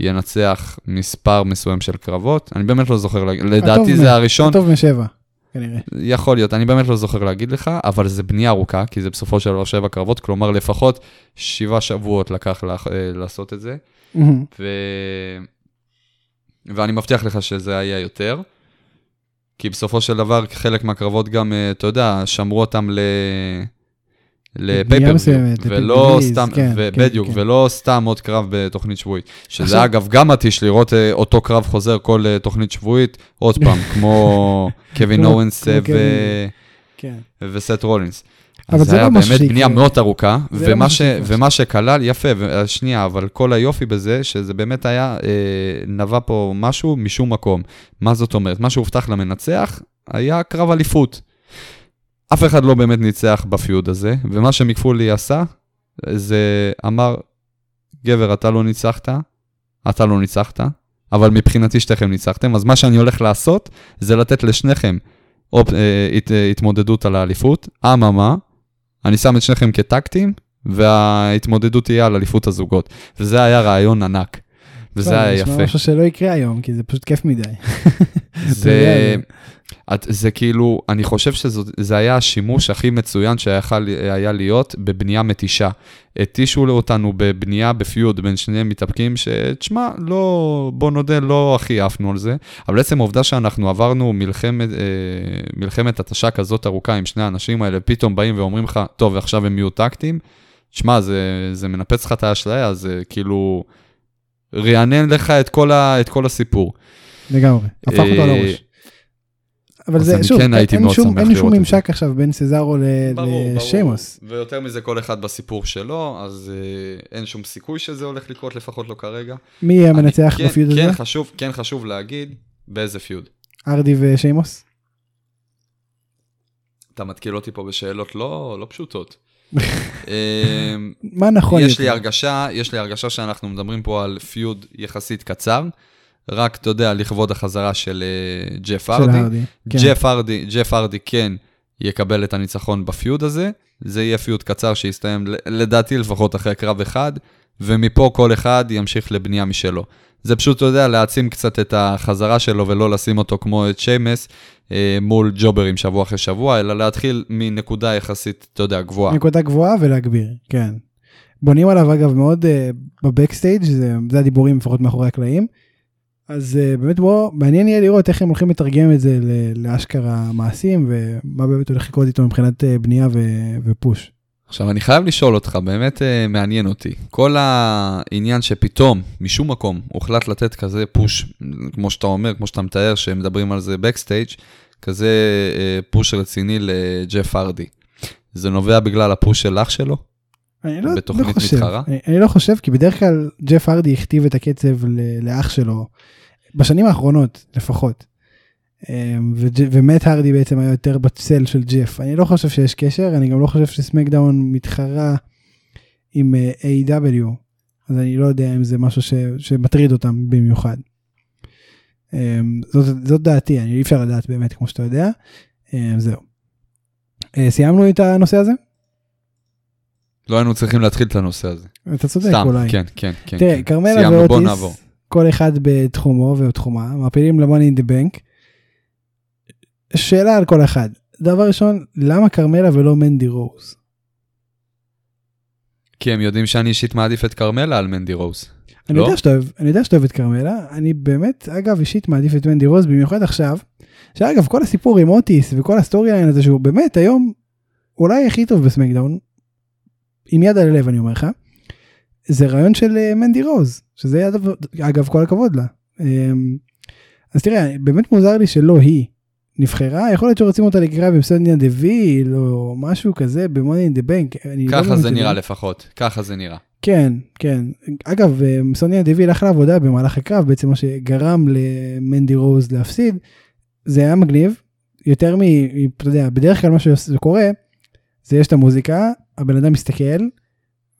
שינצח מספר מסוים של קרבות. אני באמת לא זוכר, להגיד- לדעתי זה הראשון, טוב משבע. כנראה. יכול להיות, אני באמת לא זוכר להגיד לך, אבל זה בנייה ארוכה, כי זה בסופו של דבר שבע קרבות, כלומר לפחות שבעה שבועות לקח אה, לעשות את זה. ו... ואני מבטיח לך שזה היה יותר, כי בסופו של דבר חלק מהקרבות גם, אה, אתה יודע, שמרו אותם ל... לפייפריוויו, ולא סתם, כן, כן, כן. ולא סתם עוד קרב בתוכנית שבועית. שזה עכשיו- אגב גם מתיש לראות אה, אותו קרב חוזר כל אה, תוכנית שבועית, עוד פעם, כמו קווין אורנס אה. ו- כן. וסט רולינס. אבל זה היה לא באמת. בנייה מאוד ארוכה, לא ומה, ש... שכלל, יפה, ו- שנייה, אבל כל היופי בזה, שזה באמת היה, אה, נבע פה משהו משום מקום. מה זאת אומרת? מה שהובטח למנצח היה קרב אליפות. אף אחד לא באמת ניצח בפיוד הזה, ומה שמקפולי עשה, זה אמר, גבר, אתה לא ניצחת, אתה לא ניצחת, אבל מבחינתי שתיכם ניצחתם, אז מה שאני הולך לעשות, זה לתת לשניכם אופ, אה, הת, אה, התמודדות על האליפות. אממה, אני שם את שניכם כטקטים, וההתמודדות תהיה על אליפות הזוגות. וזה היה רעיון ענק, וזה טוב, היה יפה. משהו שלא יקרה היום, כי זה פשוט כיף מדי. זה, את, זה כאילו, אני חושב שזה היה השימוש הכי מצוין שיכול היה להיות בבנייה מתישה. התישו אותנו בבנייה בפיוד בין שני מתאפקים, שתשמע, לא, בוא נודה, לא הכי עפנו על זה, אבל עצם העובדה שאנחנו עברנו מלחמת, אה, מלחמת התשה כזאת ארוכה עם שני האנשים האלה, פתאום באים ואומרים לך, טוב, עכשיו הם יהיו טקטים, תשמע, זה, זה מנפץ לך את האשליה, זה כאילו, רענן לך את כל, ה, את כל הסיפור. לגמרי, הפך אותו על אה, הראש. אבל זה, שוב, כן הייתי אין מאוד שום, אין שום. ממשק עכשיו בין סזארו לשיימוס. ויותר מזה, כל אחד בסיפור שלו, אז אה, אין שום סיכוי שזה הולך לקרות, לפחות לא כרגע. מי יהיה המנצח כן, בפיוד הזה? כן חשוב, כן חשוב להגיד באיזה פיוד. ארדי ושיימוס? אתה מתקיל אותי פה בשאלות לא, לא פשוטות. אה, מה נכון יש לי? הרגשה, יש לי הרגשה שאנחנו מדברים פה על פיוד יחסית קצר, רק, אתה יודע, לכבוד החזרה של אה, ג'ף ארדי. כן. ג'ף ארדי, ג'ף ארדי כן יקבל את הניצחון בפיוד הזה. זה יהיה פיוד קצר שיסתיים, לדעתי לפחות אחרי קרב אחד, ומפה כל אחד ימשיך לבנייה משלו. זה פשוט, אתה יודע, להעצים קצת את החזרה שלו ולא לשים אותו כמו את שיימס אה, מול ג'וברים שבוע אחרי שבוע, אלא להתחיל מנקודה יחסית, אתה יודע, גבוהה. נקודה גבוהה ולהגביר, כן. בונים עליו אגב מאוד uh, בבקסטייג', זה, זה הדיבורים לפחות מאחורי הקלעים. אז uh, באמת בוא, מעניין יהיה לראות איך הם הולכים לתרגם את זה ל- לאשכרה מעשים ומה באמת הולך לקרות איתו מבחינת uh, בנייה ו- ופוש. עכשיו, אני חייב לשאול אותך, באמת uh, מעניין אותי. כל העניין שפתאום, משום מקום, הוחלט לתת כזה פוש, כמו שאתה אומר, כמו שאתה מתאר, שמדברים על זה בקסטייג', כזה uh, פוש רציני לג'ף ארדי. זה נובע בגלל הפוש של אח שלו? אני לא, בתוכנית לא חושב, מתחרה? אני, אני לא חושב כי בדרך כלל ג'ף הרדי הכתיב את הקצב ל- לאח שלו בשנים האחרונות לפחות. אמ, ומט הרדי בעצם היה יותר בצל של ג'ף אני לא חושב שיש קשר אני גם לא חושב שסמקדאון מתחרה עם אה, A.W. אז אני לא יודע אם זה משהו ש, שמטריד אותם במיוחד. אמ, זאת, זאת דעתי אני אי אפשר לדעת באמת כמו שאתה יודע. אמ, זהו. אה, סיימנו את הנושא הזה? לא היינו צריכים להתחיל את הנושא הזה. אתה צודק סתם, אולי. כן, כן, כן. תראה, כן. כרמלה. ואוטיס, כל אחד בתחומו ובתחומה, מעפילים למוני אין דה בנק. שאלה על כל אחד. דבר ראשון, למה כרמלה ולא מנדי רוז? כי הם יודעים שאני אישית מעדיף את כרמלה על מנדי רוז. אני לא? יודע שאתה אוהב, אני יודע שאתה אוהב את כרמלה, אני באמת, אגב, אישית מעדיף את מנדי רוז, במיוחד עכשיו, שאגב, כל הסיפור עם אוטיס וכל ה storyline הזה, שהוא באמת היום אולי הכי טוב ב SmackDown, עם יד על הלב אני אומר לך, זה רעיון של אה, מנדי רוז, שזה יד, אגב, כל הכבוד לה. אמ, אז תראה, באמת מוזר לי שלא היא נבחרה, יכול להיות שרוצים אותה לקרב עם סוניה דה ויל או משהו כזה ב Money in the Bank. ככה זה נראה לפחות, ככה זה נראה. כן, כן. אגב, אה, סוניה דוויל אחלה עבודה במהלך הקרב, בעצם מה שגרם למנדי רוז להפסיד, זה היה מגניב, יותר מ... מ- אתה יודע, בדרך כלל מה שקורה, זה יש את המוזיקה, הבן אדם מסתכל,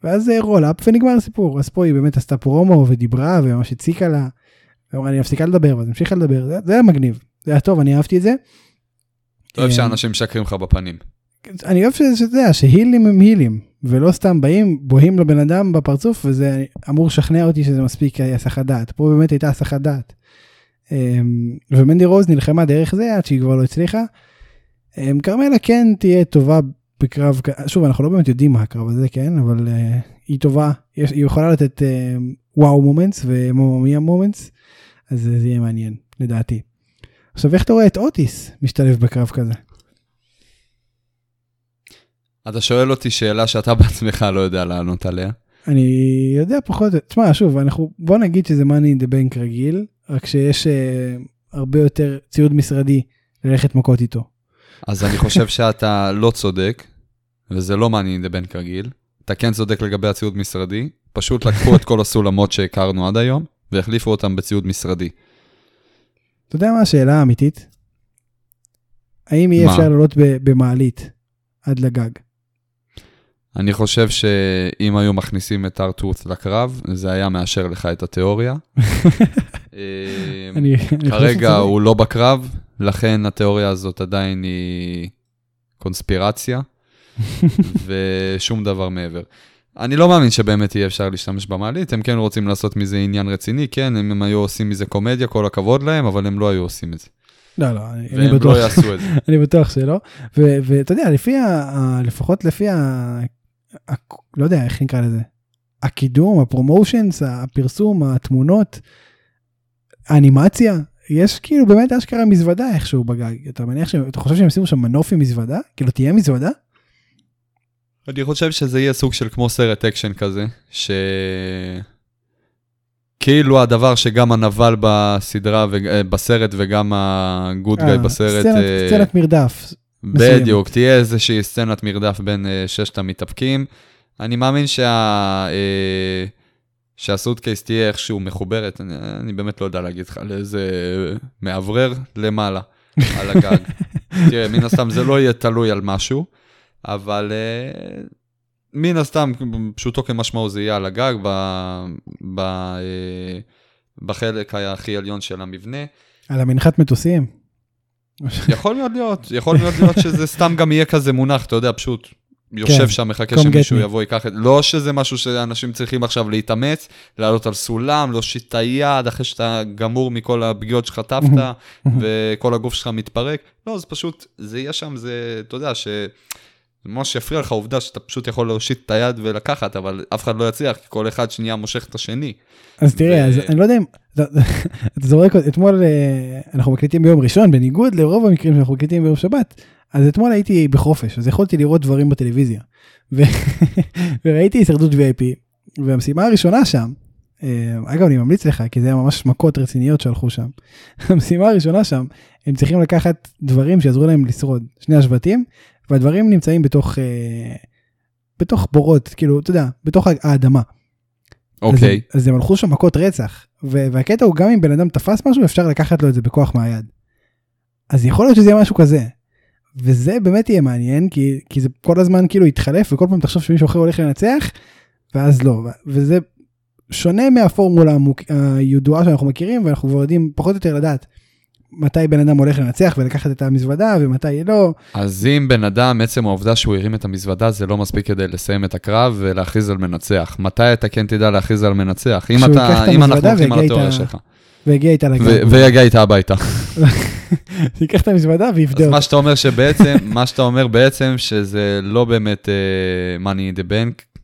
ואז זה roll-up ונגמר הסיפור. אז פה היא באמת עשתה פרומו ודיברה וממש הציקה לה, ואמרה אני מפסיקה לדבר, ואז המשיכה לדבר, זה, זה היה מגניב, זה היה טוב, אני אהבתי את זה. אתה אוהב אה, שאנשים משקרים לך בפנים. אני אוהב שזה, שאתה יודע, שהילים הם הילים, ולא סתם באים, בוהים לבן אדם בפרצוף, וזה אמור לשכנע אותי שזה מספיק אה, הסחת דעת. פה באמת הייתה הסחת דעת. אמ, ומנדי רוז נלחמה דרך זה עד שהיא כבר לא הצליחה. אמ, כרמלה כן תהיה טובה בקרב, שוב אנחנו לא באמת יודעים מה הקרב הזה כן אבל uh, היא טובה יש, היא יכולה לתת uh, וואו מומנטס ומומיה מומנטס אז זה יהיה מעניין לדעתי. עכשיו איך אתה רואה את אוטיס משתלב בקרב כזה? אתה שואל אותי שאלה שאתה בעצמך לא יודע לענות עליה. אני יודע פחות, תשמע, שוב, אנחנו, בוא נגיד שזה money in the bank רגיל, רק שיש uh, הרבה יותר ציוד משרדי ללכת מכות איתו. אז אני חושב שאתה לא צודק, וזה לא money in the bank רגיל. אתה כן צודק לגבי הציוד משרדי, פשוט לקחו את כל הסולמות שהכרנו עד היום, והחליפו אותם בציוד משרדי. אתה יודע מה השאלה האמיתית? האם מה? אפשר לעלות במעלית עד לגג? אני חושב שאם היו מכניסים את ארטרוט לקרב, זה היה מאשר לך את התיאוריה. חושב כרגע הוא לא בקרב, לכן התיאוריה הזאת עדיין היא קונספירציה, ושום דבר מעבר. אני לא מאמין שבאמת יהיה אפשר להשתמש במעלית, הם כן רוצים לעשות מזה עניין רציני, כן, אם הם היו עושים מזה קומדיה, כל הכבוד להם, אבל הם לא היו עושים את זה. לא, לא, אני, אני והם בטוח, לא יעשו את זה. אני בטוח שלא. ואתה יודע, לפי ה... לפחות לפי ה... ה... לא יודע, איך נקרא לזה? הקידום, הפרומושנס, הפרסום, התמונות, האנימציה, יש כאילו באמת אשכרה מזוודה איכשהו בגג. אתה מניח ש... אתה חושב שהם ישימו שם מנוף עם מזוודה? כאילו תהיה מזוודה? אני חושב שזה יהיה סוג של כמו סרט אקשן כזה, ש... כאילו הדבר שגם הנבל בסדרה, ו... אה, בסרט וגם ה good guy אה, בסרט, סצנת, אה, סצנת מרדף. בדיוק, תהיה איזושהי סצנת מרדף בין אה, ששת המתאבקים. אני מאמין שה... אה, שה suitcase תהיה איכשהו מחוברת, אני, אני באמת לא יודע להגיד לך לאיזה מאוורר למעלה, על הגג. תראה, מן הסתם זה לא יהיה תלוי על משהו, אבל אה, מן הסתם, פשוטו כמשמעו זה יהיה על הגג, ב, ב, אה, בחלק הכי עליון של המבנה. על המנחת מטוסים. יכול מאוד להיות, יכול מאוד להיות שזה סתם גם יהיה כזה מונח, אתה יודע, פשוט יושב כן, שם, מחכה שמישהו. יבוא ייקח את... לא שזה משהו שאנשים צריכים עכשיו להתאמץ, לעלות על סולם, להושיט את היד אחרי שאתה גמור מכל הפגיעות שחטפת, וכל הגוף שלך מתפרק. לא, זה פשוט, זה יהיה שם, זה, אתה יודע, ש... זה ממש יפריע לך העובדה שאתה פשוט יכול להושיט את היד ולקחת, אבל אף אחד לא יצליח, כי כל אחד שנייה מושך את השני. אז תראה, ו- אז אני לא יודע אם, אתה זורק, אתמול אה, אנחנו מקליטים ביום ראשון, בניגוד לרוב המקרים שאנחנו מקליטים ביום שבת, אז אתמול הייתי בחופש, אז יכולתי לראות דברים בטלוויזיה. ו- וראיתי הישרדות VIP, והמשימה הראשונה שם, אה, אגב אני ממליץ לך, כי זה היה ממש מכות רציניות שהלכו שם. המשימה הראשונה שם, הם צריכים לקחת דברים שיעזרו להם לשרוד, שני השבטים, והדברים נמצאים בתוך, אה, בתוך בורות, כאילו, אתה יודע, בתוך האדמה. אוקיי. אז, אז הם הלכו שם מכות רצח, ו- והקטע הוא גם אם בן אדם תפס משהו אפשר לקחת לו את זה בכוח מהיד. אז יכול להיות שזה יהיה משהו כזה. וזה באמת יהיה מעניין כי, כי זה כל הזמן כאילו יתחלף וכל פעם תחשוב שמישהו אחר הולך לנצח ואז לא וזה שונה מהפורמולה. הידועה שאנחנו מכירים ואנחנו כבר יודעים פחות או יותר לדעת מתי בן אדם הולך לנצח ולקחת את המזוודה ומתי לא. אז אם בן אדם, עצם העובדה שהוא הרים את המזוודה, זה לא מספיק כדי לסיים את הקרב ולהכריז על מנצח. מתי אתה כן תדע להכריז על מנצח? אם, אתה, אם אנחנו הולכים על התיאוריה שלך. והגיע איתה לגב. ויגיע איתה הביתה. ייקח את המזוודה אז ויבדוק. מה שאתה אומר שבעצם, מה שאתה אומר בעצם, שזה לא באמת uh, money in the bank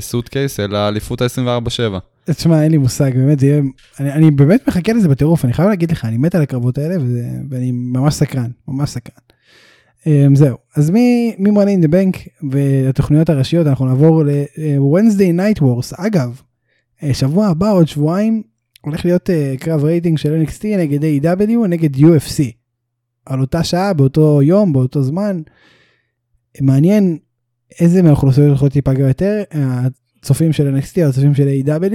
suitcase, אלא אליפות ה-24-7. תשמע, אין לי מושג, באמת, זה יהיה... אני, אני באמת מחכה לזה בטירוף, אני חייב להגיד לך, אני מת על הקרבות האלה, וזה, ואני ממש סקרן, ממש סקרן. Um, זהו, אז מ-Money in the Bank ולתוכניות הראשיות, אנחנו נעבור ל-Wednesday Night Wars. אגב, אה, שבוע הבא, עוד שבועיים, הולך להיות uh, קרב רייטינג של NXT נגד AEW נגד UFC. על אותה שעה, באותו יום, באותו זמן. מעניין איזה מהאוכלוסיות הולכות להיפגע יותר, הצופים של NXT או הצופים של A.W.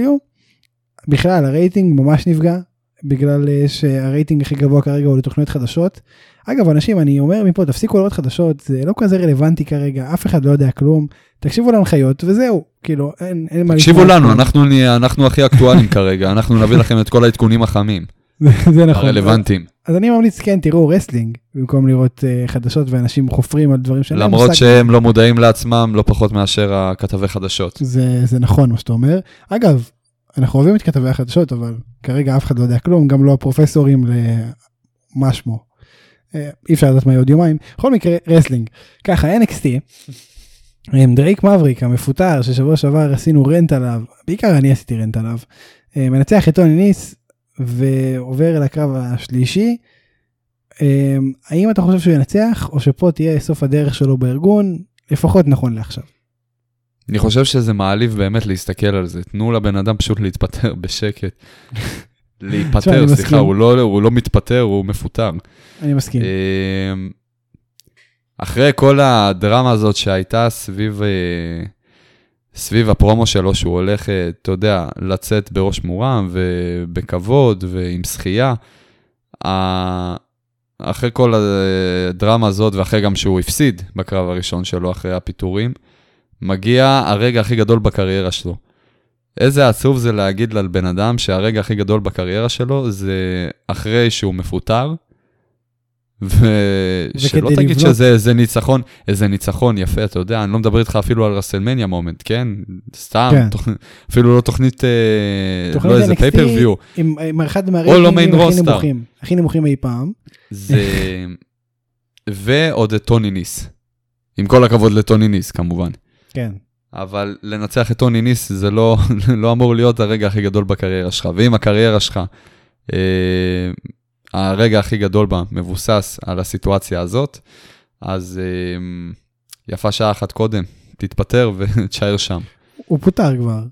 בכלל הרייטינג ממש נפגע בגלל אה, שהרייטינג הכי גבוה כרגע הוא לתוכניות חדשות. אגב אנשים אני אומר מפה תפסיקו לראות חדשות זה לא כזה רלוונטי כרגע אף אחד לא יודע כלום תקשיבו להנחיות וזהו כאילו אין, אין מה תקשיבו. לנו, אנחנו נהיה- אנחנו הכי אקטואליים כרגע, אנחנו נביא לכם את כל העדכונים החמים, זה נכון הרלוונטיים. אז אני ממליץ כן תראו wrestling במקום לראות uh, חדשות ואנשים חופרים על דברים שאין להם למרות. שהם לא מודעים לעצמם לא פחות מאשר הכתבי חדשות. זה, זה נכון מה שאתה אומר. אגב, אנחנו אוהבים את כתבי החדשות, אבל כרגע אף אחד לא יודע כלום, גם לא הפרופסורים למה שמו. אה, אי אפשר לדעת מה יהיה עוד יומיים. בכל מקרה, wrestling. ככה, NXT, עם דרייק מאבריק המפוטר, ששבוע שעבר עשינו rant עליו, בעיקר אני עשיתי rant עליו, אה, מנצח את טוני ניס ועובר אל הקרב השלישי. אה, האם אתה חושב שהוא ינצח, או שפה תהיה סוף הדרך שלו בארגון? לפחות נכון לעכשיו. אני חושב שזה מעליב באמת להסתכל על זה. תנו לבן אדם פשוט להתפטר בשקט. להיפטר, סליחה. הוא לא, הוא לא מתפטר, הוא מפוטר. אני מסכים. אמ, אחרי כל הדרמה הזאת שהייתה סביב, אה, סביב הפרומו שלו, שהוא הולך, אה, אתה יודע, לצאת בראש מורם ובכבוד ועם שחייה, אחרי כל הדרמה הזאת ואחרי גם שהוא הפסיד בקרב הראשון שלו אחרי הפיטורים, מגיע הרגע הכי גדול בקריירה שלו. איזה עצוב זה להגיד לבן אדם שהרגע הכי גדול בקריירה שלו זה אחרי שהוא מפוטר, ושלא תגיד לבנות- שזה איזה ניצחון, איזה ניצחון יפה, אתה יודע, אני לא מדבר איתך אפילו על WrestleMania moment, כן? סתם, כן. תוכ... אפילו לא תוכנית, אה, תוכנית לא איזה pay-per-view, עם, עם אחד לא מהרייטינגים main הכי. נמוכים, הכי נמוכים אי פעם. זה... ועוד את טוני ניס. עם כל הכבוד לטוני ניס, כמובן. כן. אבל לנצח את טוני ניס זה לא, לא אמור להיות הרגע הכי גדול בקריירה שלך. ואם הקריירה שלך, אה, הרגע הכי גדול בה מבוסס על הסיטואציה הזאת, אז אה, יפה שעה אחת קודם, תתפטר ותשאר שם. הוא פוטר כבר.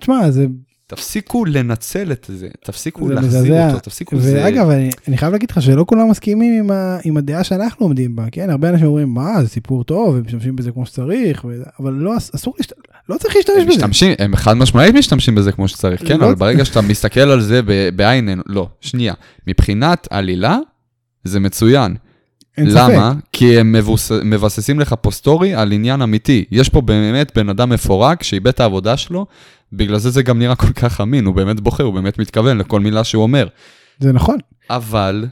תשמע, זה... תפסיקו לנצל את זה, תפסיקו זה להחזיר מזעזע. אותו, תפסיקו זה... ואגב, אני, אני חייב להגיד לך שלא כולם מסכימים עם, ה, עם הדעה שאנחנו עומדים בה, כן? הרבה אנשים אומרים, מה, זה סיפור טוב, הם משתמשים בזה כמו שצריך, ו... אבל לא, אס- אסור להשת... לא צריך להשתמש בזה. משתמשים, הם חד משמעית משתמשים בזה כמו שצריך, כן, לא- אבל ברגע שאתה מסתכל על זה בעין, עין- לא, שנייה, מבחינת עלילה, זה מצוין. אין למה? ספק. כי הם מבוס... מבססים לך פה סטורי על עניין אמיתי. יש פה באמת בן אדם מפורק שאיבד את העבודה שלו, בגלל זה זה גם נראה כל כך אמין, הוא באמת בוחר, הוא באמת מתכוון לכל מילה שהוא אומר. זה נכון, אבל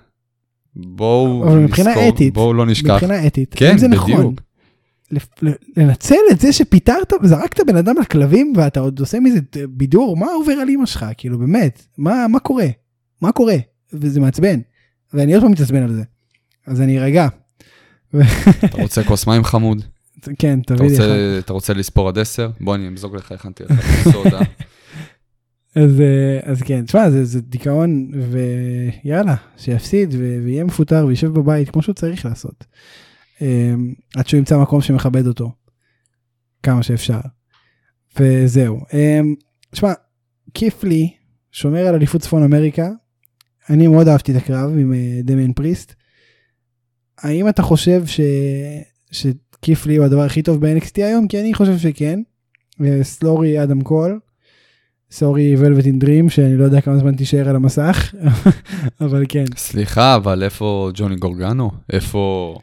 בואו נזכור, אתית, בואו לא נשכח. מבחינה אתית, כן, אם זה נכון, בדיוק. ל- לנצל את זה שפיטרת וזרקת בן אדם לכלבים ואתה עוד עושה מזה בידור, מה עובר על אמא שלך? כאילו באמת, מה, מה קורה? מה קורה? וזה מעצבן. ואני עוד פעם מתעצבן על זה. אז אני ארגע. אתה רוצה כוס מים חמוד? כן, תביא לי אחד. אתה רוצה לספור עד עשר? בוא אני אמזוג לך, הכנתי לך. אז, אה, אז כן, תשמע, זה, זה דיכאון, ויאללה, שיפסיד ויהיה מפוטר וישב בבית כמו שהוא צריך לעשות. אה, עד שהוא ימצא מקום שמכבד אותו, כמה שאפשר. וזהו. אה, תשמע, כיף לי, שומר על אליפות צפון אמריקה, אני מאוד אהבתי את הקרב עם אה, דמיין פריסט. האם אתה חושב ש... שכיף לי הוא הדבר הכי טוב ב-NXT היום? כי אני חושב שכן. אה, סלורי אדם קול. סורי ולווט אין דרים שאני לא יודע כמה זמן תישאר על המסך אבל כן סליחה, אבל איפה ג'וני גורגנו? איפה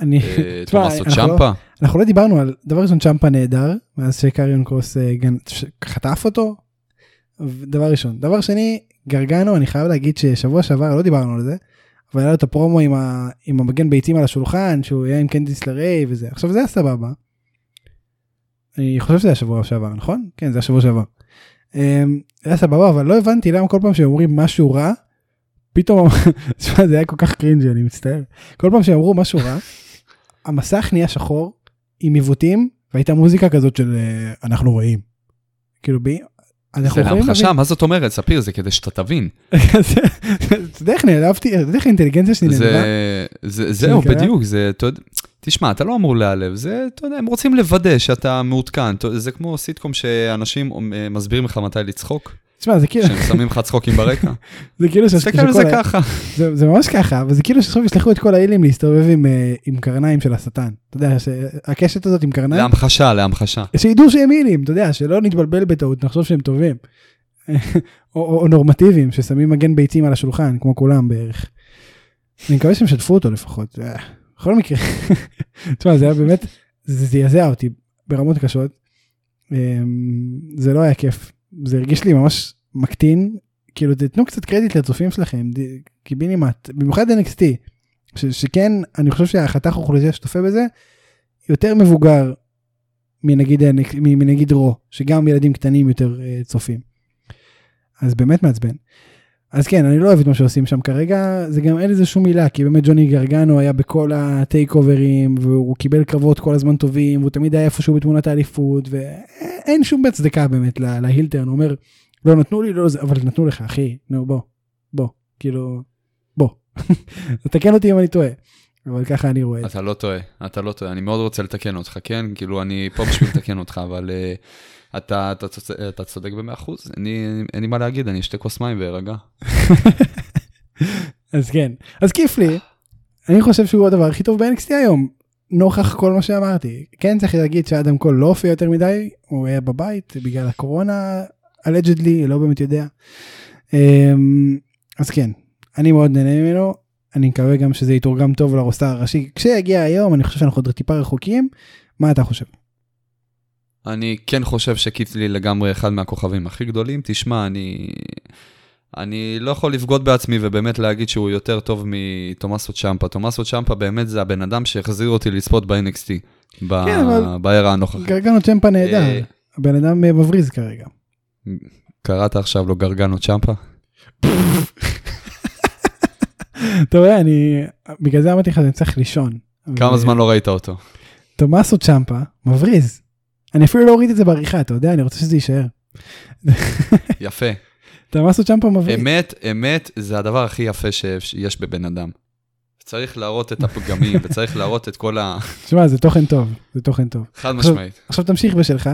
אני אה, תשמע, אנחנו לא- צ'מפה? אנחנו לא דיברנו על דבר ראשון צ'מפה נהדר מאז שקריון קרוס אה, גנ- ש- חטף אותו. דבר ראשון דבר שני גרגנו אני חייב להגיד ששבוע שעבר לא דיברנו על זה. אבל היה לו את הפרומו עם, ה, עם המגן ביצים על השולחן שהוא היה עם קנדיס לריי וזה עכשיו זה היה סבבה. אני חושב שזה היה שבוע שעבר נכון? כן זה היה שבוע שעבר. אמ, היה סבבה אבל לא הבנתי למה כל פעם שהם אומרים משהו רע פתאום תשמע, זה היה כל כך קרינג'י אני מצטער כל פעם שהם אמרו משהו רע המסך נהיה שחור עם עיוותים והייתה מוזיקה כזאת של אה, אנחנו רואים. כאילו בי. אנחנו זה יכולים להמחשה, מה זאת אומרת? ספיר, זה כדי שאתה תבין. אתה יודע איך נעלבתי, אתה יודע איך האינטליגנציה שלי נעלבה? זה, זה, זהו? בדיוק, זה, אתה יודע, תשמע, אתה לא אמור להיעלב, זה, אתה יודע, הם רוצים לוודא שאתה מעודכן, זה כמו סיטקום שאנשים אה, מסבירים לך מתי לצחוק, תשמע זה כאילו שהם שמים לך צחוקים ברקע. זה כאילו ש- תסתכל על זה ככה. זה, זה ממש ככה אבל זה כאילו שעכשיו ישלחו את כל האילים להסתובב עם, אה, עם קרניים של השטן אתה יודע שהקשת הזאת עם קרניים להמחשה, להמחשה. שידעו שהם אילים אתה יודע שלא נתבלבל בטעות נחשוב שהם טובים. או, או, או נורמטיביים ששמים מגן ביצים על השולחן כמו כולם בערך. אני מקווה שהם שתפו אותו לפחות. בכל מקרה. תשמע זה היה באמת זה זעזע אותי ברמות קשות. אמ, זה לא היה כיף זה הרגיש לי ממש מקטין כאילו תתנו קצת קרדיט לצופים שלכם קיבינימט במיוחד NXT ש, שכן אני חושב שהחתך האוכלוסייה שצופה בזה יותר מבוגר מנגיד מנגיד רו שגם ילדים קטנים יותר אה, צופים. אז באמת מעצבן. אז כן אני לא אוהב את מה שעושים שם כרגע זה גם אין לזה שום מילה כי באמת ג'וני גרגנו היה בכל הטייק אוברים והוא קיבל קרבות כל הזמן טובים והוא תמיד היה איפשהו בתמונת האליפות ואין שום הצדקה באמת לה- להילטרן הוא אומר לא נתנו לי לא זה אבל נתנו לך אחי נו בוא בוא כאילו בוא תקן אותי אם אני טועה אבל ככה אני רואה. אתה לא טועה, אתה לא טועה. אני מאוד רוצה לתקן אותך, כן? כאילו, אני פה בשביל לתקן אותך, אבל אה, אתה, אתה, אתה צודק במאה אחוז. אין לי מה להגיד, אני אשתה כוס מים וארגע. אז כן, אז כיף לי, אני חושב שהוא הדבר הכי טוב ב-NXT היום, נוכח כל מה שאמרתי. כן צריך להגיד שאדם קול לא הופיע יותר מדי, הוא היה בבית בגלל הקורונה, allegedly, לא באמת יודע. אמ, אז כן, אני מאוד נהנה ממנו, אני מקווה גם שזה יתורגם טוב לרוסטר הראשי. כשיגיע היום, אני חושב שאנחנו עוד טיפה רחוקים, מה אתה חושב? אני כן חושב שקיטלי לגמרי אחד מהכוכבים הכי גדולים. תשמע, אני... אני לא יכול לבגוד בעצמי ובאמת להגיד שהוא יותר טוב מתומאסו צ'מפה. תומאסו צ'מפה באמת זה הבן אדם שהחזיר אותי לצפות ב-NXT, ב- כן, אבל- בערה הנוכחית. גרגנו צ'מפה נהדר, אה, הבן אדם אה, מבריז כרגע. קראת עכשיו לו גרגנו צ'מפה? אתה רואה, אני, בגלל זה אמרתי לך שאני צריך לישון. כמה זמן לא ראית אותו? תומאסו צ'מפה מבריז. אני אפילו לא אוריד את זה בעריכה, אתה יודע, אני רוצה שזה יישאר. יפה. תומאסו צ'מפה מבריז. אמת, אמת זה הדבר הכי יפה שיש בבן אדם. צריך להראות את הפגמים וצריך להראות את כל ה... תשמע, זה תוכן טוב, זה תוכן טוב. חד משמעית. עכשיו תמשיך בשלך.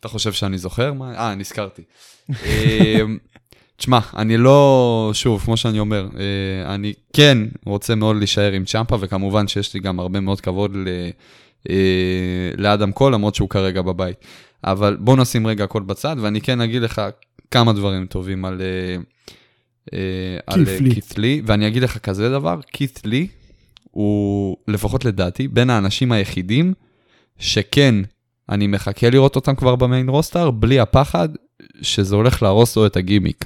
אתה חושב שאני זוכר? מה? אה, נזכרתי. אמ, תשמע, אני לא, שוב, כמו שאני אומר, אה, אני כן רוצה מאוד להישאר עם צ'מפה, וכמובן שיש לי גם הרבה מאוד כבוד לאדם קול, למרות שהוא כרגע בבית. אבל בוא נשים רגע הכל בצד, ואני כן אגיד לך כמה דברים טובים על, אה, אה, על לי, ואני אגיד לך כזה דבר, כית' לי הוא, לפחות לדעתי, בין האנשים היחידים שכן, אני מחכה לראות אותם כבר במיין רוסטר, בלי הפחד שזה הולך להרוס לו את הגימיק.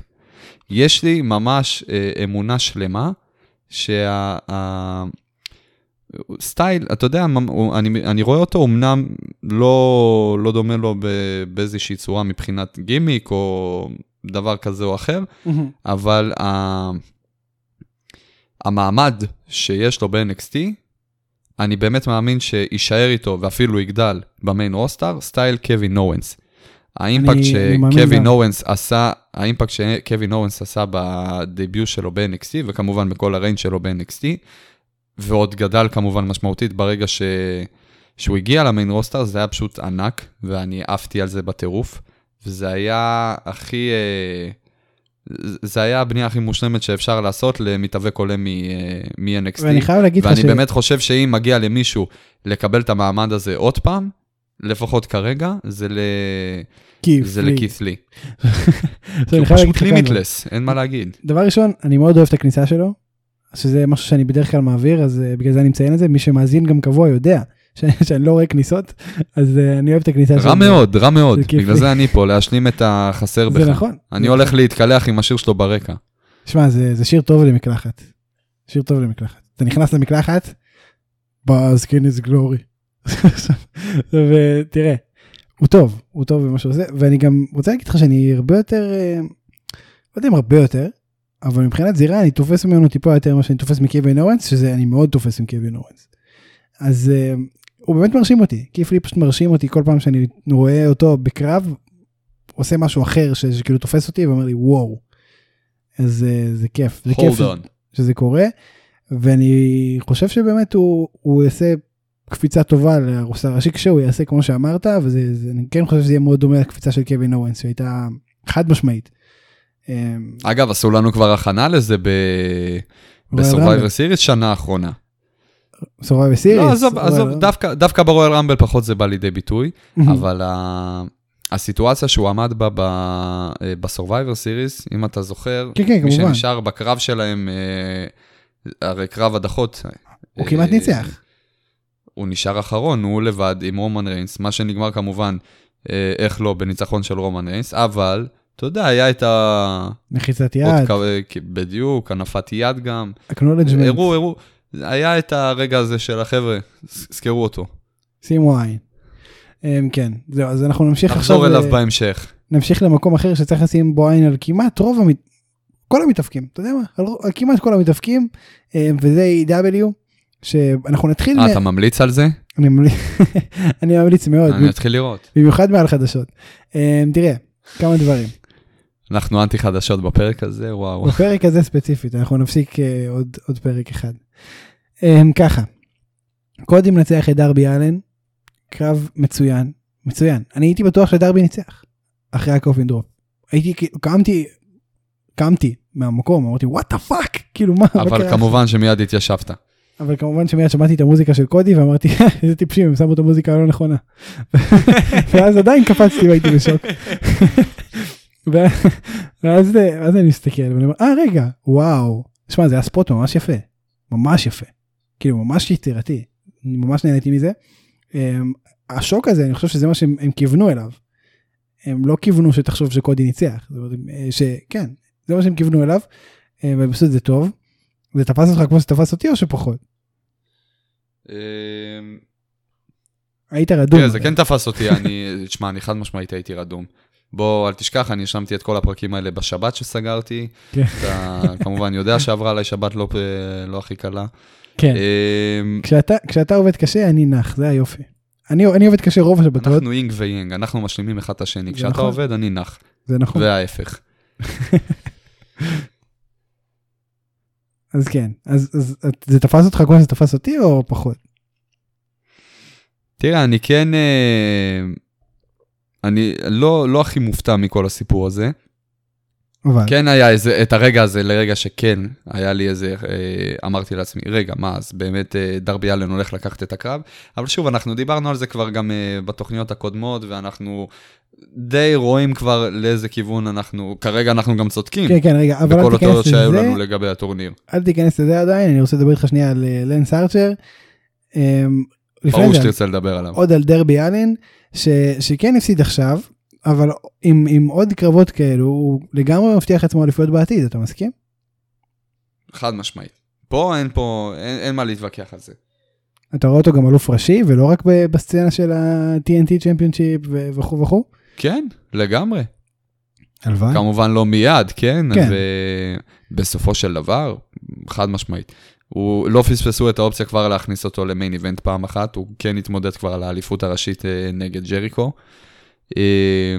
יש לי ממש אה, אמונה שלמה שה... סטייל, אתה יודע, אני, אני רואה אותו אמנם לא, לא דומה לו באיזושהי צורה מבחינת גימיק או דבר כזה או אחר, אבל ה... המעמד שיש לו ב-NXT, אני באמת מאמין שיישאר איתו ואפילו יגדל ב main roster, style קווין אוונס. ה impact שקווין גם. אוונס עשה, ה impact שקווין אוונס עשה ב debut שלו ב-NXT, וכמובן בכל הריינג' שלו ב-NXT, ועוד גדל כמובן משמעותית ברגע ש... שהוא הגיע ל main roster, זה היה פשוט ענק, ואני עפתי על זה בטירוף, וזה היה הכי... אה, זה היה הבנייה הכי מושלמת שאפשר לעשות למתאבק עולה אה, מ-NXT. ואני חייב להגיד לך ואני ש... באמת חושב שאם מגיע למישהו לקבל את המעמד הזה עוד פעם, לפחות כרגע, זה, ל... זה. לכית' לי. הוא פשוט. לימיטלס, אין מה להגיד. דבר ראשון, אני מאוד אוהב את הכניסה שלו, שזה משהו שאני בדרך כלל מעביר, אז אה, בגלל זה אני מציין את זה, מי שמאזין גם קבוע יודע שאני לא רואה כניסות, אז אה, אני אוהב את הכניסה שלו. רע מאוד, רע מאוד. בגלל. זה אני פה, להשלים את החסר בך. זה נכון. אני הולך נכון. להתקלח עם השיר שלו ברקע. שמע, זה, זה שיר טוב למקלחת. שיר טוב למקלחת. אתה נכנס למקלחת, בסקין איז גלורי. ותראה, הוא טוב, הוא טוב במה שהוא עושה, ואני גם רוצה להגיד לך שאני הרבה יותר, אה, לא יודע אם הרבה יותר, אבל מבחינת זירה אני תופס ממנו טיפה יותר ממה שאני תופס מקווין אורנס, שזה אני מאוד תופס עם קווין אורנס. אז אה, הוא באמת מרשים אותי, כיף לי פשוט מרשים אותי כל פעם שאני רואה אותו בקרב, עושה משהו אחר ש- שכאילו תופס אותי ואומר לי וואו. אז אה, זה כיף, זה כיף on. שזה קורה, ואני חושב שבאמת הוא, הוא יעשה קפיצה טובה לרוסטר הראשי כשהוא יעשה כמו שאמרת, וזה, זה, אני כן חושב שזה יהיה מאוד דומה לקפיצה של קווין אורנס, שהייתה חד משמעית. אמ, אגב, עשו לנו כבר הכנה לזה. ב Survivor Series שנה האחרונה. Survivor Series. לא, עזוב, עזוב, דווקא- דווקא ב Royal Rumble פחות זה בא לידי ביטוי. אבל ה- הסיטואציה שהוא עמד בה ב- ב Survivor Series, אם אתה זוכר, כן, כן, מי כמובן. שנשאר בקרב שלהם, אה, הרי קרב הדחות. הוא אה, כמעט ניצח. הוא נשאר אחרון, הוא לבד עם רומן ריינס, מה שנגמר כמובן, אה, איך לא, בניצחון של רומן ריינס, אבל, אתה יודע, היה את ה... מחיצת עוד יד, כ- בדיוק, הנפת יד גם. אקנולג'מנט, הראו, הראו, היה את הרגע הזה של החבר'ה, זכרו אותו. שימו עין. אמ, כן, זהו, אז אנחנו נמשיך עכשיו, נחזור אליו ל- בהמשך. נמשיך למקום אחר שצריך לשים בו עין על כמעט רוב המת... כל המתאבקים, אתה יודע מה? על, על כמעט כל המתאבקים, אמ, וזה A.W. שאנחנו נתחיל, אה, מ- אתה ממליץ על זה? אני ממליץ, אני ממליץ מאוד, אני אתחיל לראות. במיוחד מעל חדשות. אמ, תראה, כמה דברים. אנחנו אנטי חדשות בפרק הזה, וואו. בפרק הזה ספציפית, אנחנו נפסיק אה, עוד, עוד פרק אחד. הם ככה, קודי מנצח את דרבי אלן, קרב מצוין, מצוין. אני הייתי בטוח שדרבי ניצח, אחרי ה coffin drop. הייתי, כאילו, קמתי, קמתי מהמקום, אמרתי what the fuck, כאילו מה, אבל? כמובן שמיד התיישבת. אבל כמובן שמיד שמעתי את המוזיקה של קודי ואמרתי איזה טיפשים הם שמו את המוזיקה הלא נכונה. ואז עדיין קפצתי והייתי בשוק. ואז ואז אני מסתכל ואני אומר אה רגע וואו שמע זה היה ספוט ממש יפה ממש יפה כאילו ממש יצירתי ממש נהניתי מזה. אמ, השוק הזה אני חושב שזה מה שהם הם כיוונו אליו. הם לא כיוונו שתחשוב שקודי ניצח אה, שכן זה מה שהם כיוונו אליו. אה, והם עשו את זה טוב. זה תפס אותך כמו שתפס אותי או שפחות? אמ, היית רדום. זה כן תפס אותי, אני, תשמע, אני חד משמעית הייתי רדום. בוא, אל תשכח, אני השלמתי את כל הפרקים האלה בשבת שסגרתי. כן. אתה כמובן יודע שעברה עליי שבת לא, לא הכי קלה. כן. אמ, כשאתה, כשאתה עובד קשה אני נח זה היופי. אני, אני עובד קשה רוב השבתות אנחנו יין ויאנג, אנחנו משלימים אחד את השני. כשאתה נכון. עובד, אני נח, זה נכון וההפך. אז כן אז, אז את- זה תפס אותך כמו שזה תפס אותי או פחות? תראה, אני כן... אה, אני לא, לא הכי מופתע מכל הסיפור הזה. אבל כן היה איזה, את הרגע הזה, לרגע שכן, היה לי איזה, אה, אמרתי לעצמי, רגע, מה, אז באמת אה, דרבי אלן הולך לקחת את הקרב? אבל שוב, אנחנו דיברנו על זה כבר גם אה, בתוכניות הקודמות, ואנחנו די רואים כבר לאיזה כיוון אנחנו, כרגע אנחנו גם צודקים, כן כן רגע אבל בכל אל תיכנס שהיו לזה לנו לגבי הטורניר. אל תיכנס לזה עדיין אני רוצה לדבר איתך שנייה על אה, לנס ארצ'ר. אמ, ברור שתרצה לדבר עליו. עוד על דרבי אלן ש, שכן הפסיד עכשיו אבל עם, עם עוד קרבות כאלו הוא לגמרי מבטיח לעצמו אליפויות בעתיד אתה מסכים? חד משמעית. פה אין פה, אין, אין מה להתווכח על זה. אתה רואה אותו גם אלוף ראשי ולא רק בסצנה של ה-TNT צ'מפיונשיפ וכו' וכו'. כן, לגמרי. הלוואי. כמובן לא מיד, כן? כן. ובסופו של דבר, חד משמעית. הוא לא פספסו את האופציה כבר להכניס אותו למיין איבנט פעם אחת, הוא כן התמודד כבר על האליפות הראשית אה, נגד ג'ריקו. אה,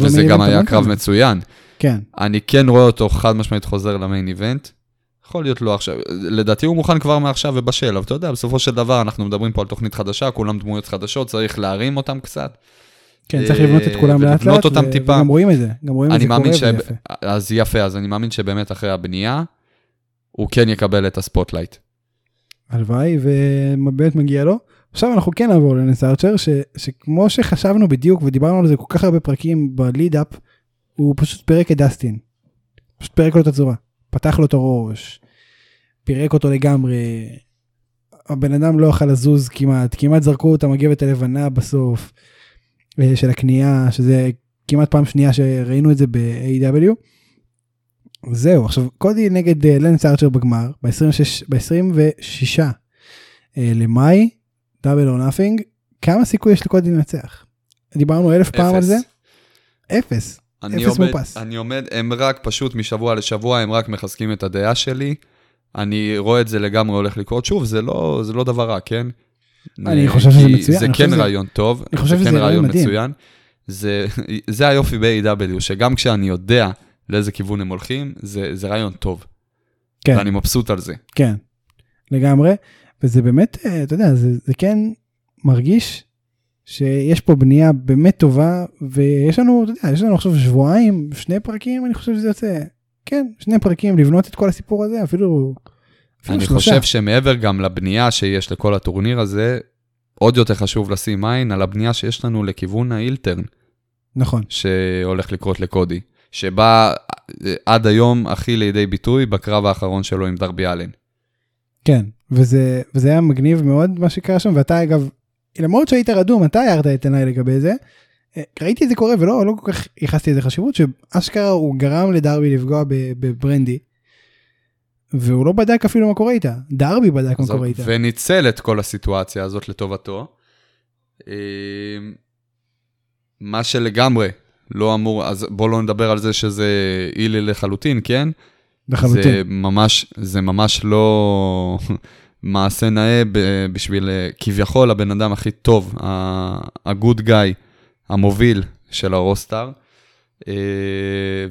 וזה גם היה קרב. מצוין. כן. אני כן רואה אותו חד משמעית חוזר למיין איבנט. יכול להיות לא עכשיו, לדעתי הוא מוכן כבר מעכשיו ובשל, אבל אתה יודע, בסופו של דבר אנחנו מדברים פה על תוכנית חדשה, כולם דמויות חדשות, צריך להרים אותם קצת. כן, צריך לבנות את כולם לאט לאט. וגם רואים את זה, גם רואים את זה קורה. ויפה. אז יפה, אז אני מאמין שבאמת אחרי הבנייה, הוא כן יקבל את ה spotlight. הלוואי, ובאמת מגיע לו. עכשיו אנחנו כן נעבור לנס ארצ'ר, ש- שכמו שחשבנו בדיוק ודיברנו על זה כל כך הרבה פרקים ב build-up, הוא פשוט פירק את דסטין. פשוט פירק לו את הצורה. פתח לו את הראש, פירק אותו לגמרי. הבן אדם לא יכל לזוז כמעט, כמעט זרקו את המגבת הלבנה בסוף אה, של הקנייה, שזה כמעט פעם שנייה שראינו את זה ב-AEW. זהו, עכשיו קודי נגד אה, לנס ארצ'ר בגמר, ב-26, ב-26 אה, למאי, Double or Nothing, כמה סיכוי יש לקודי לנצח? דיברנו אלף פעם על אפס. זה? אפס. אני אפס עומד, מאופס. אני עומד, הם רק פשוט משבוע לשבוע, הם רק מחזקים את הדעה שלי. אני רואה את זה לגמרי הולך לקרות. שוב, זה לא, זה לא דבר רע, כן? אני אה, חושב שזה מצוין, זה כן רעיון טוב, אני חושב זה שזה כן רעיון רעיון מדהים. מצוין. זה, זה היופי ב-AW, שגם כשאני יודע לאיזה כיוון הם הולכים, זה, זה רעיון טוב. כן. ואני מבסוט על זה. כן, לגמרי, וזה באמת, אה, אתה יודע, זה, זה כן מרגיש שיש פה בנייה באמת טובה, ויש לנו, אתה יודע, יש לנו עכשיו שבועיים, שני פרקים, אני חושב שזה יוצא, כן, שני פרקים לבנות את כל הסיפור הזה, אפילו, אפילו אני שלושה. חושב שמעבר גם לבנייה שיש לכל הטורניר הזה, עוד יותר חשוב לשים עין על הבנייה שיש לנו לכיוון האילטרן, נכון, שהולך לקרות לקודי, שבא אה, עד היום הכי לידי ביטוי בקרב האחרון שלו עם דרבי אלן. כן, וזה, וזה היה מגניב מאוד מה שקרה שם, ואתה אגב, למרות שהיית רדום, אתה הערת את עיניי לגבי זה. אה, ראיתי את זה קורה ולא לא כל כך ייחסתי לזה חשיבות, שאשכרה הוא גרם לדרבי לפגוע בברנדי. והוא לא בדק אפילו מה קורה איתה, דרבי בדק מה קורה איתה. וניצל את כל הסיטואציה הזאת לטובתו. אה, מה שלגמרי לא אמור, אז בואו לא נדבר על זה שזה אילי לחלוטין, כן? זה לחלוטין. ממש, זה ממש לא מעשה נאה בשביל אה, כביכול הבן אדם הכי טוב, הגוד גאי, המוביל של הרוסטאר. אה,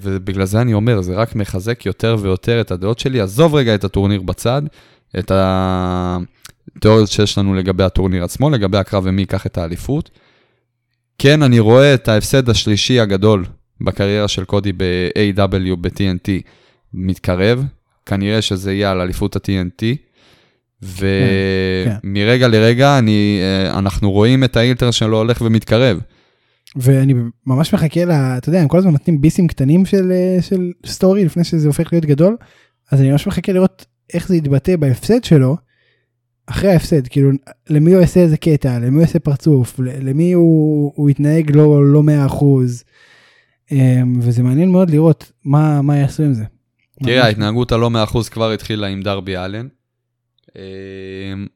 ובגלל זה אני אומר, זה רק מחזק יותר ויותר את הדעות שלי. עזוב רגע את הטורניר בצד, את התיאוריות שיש לנו לגבי הטורניר עצמו, לגבי הקרב ומי ייקח את האליפות. כן, אני רואה את ההפסד השלישי הגדול בקריירה של קודי ב-AW, ב-TNT, מתקרב. כנראה שזה יהיה על אליפות ה-TNT. ומרגע כן, כן. לרגע אני, אה, אנחנו רואים את האילטר שלו הולך ומתקרב. ואני ממש מחכה ל... אתה יודע, הם כל הזמן נותנים ביסים קטנים של, אה, של סטורי לפני שזה הופך להיות גדול, אז אני ממש מחכה לראות איך זה יתבטא בהפסד שלו, אחרי ההפסד, כאילו, למי הוא יעשה איזה קטע, למי הוא יעשה פרצוף, למי הוא, הוא יתנהג לא, לא 100%, אמ, וזה מעניין מאוד לראות מה, מה יעשו עם זה. תראה, ההתנהגות הלא 100% כבר התחילה עם דרבי אלן. אמ,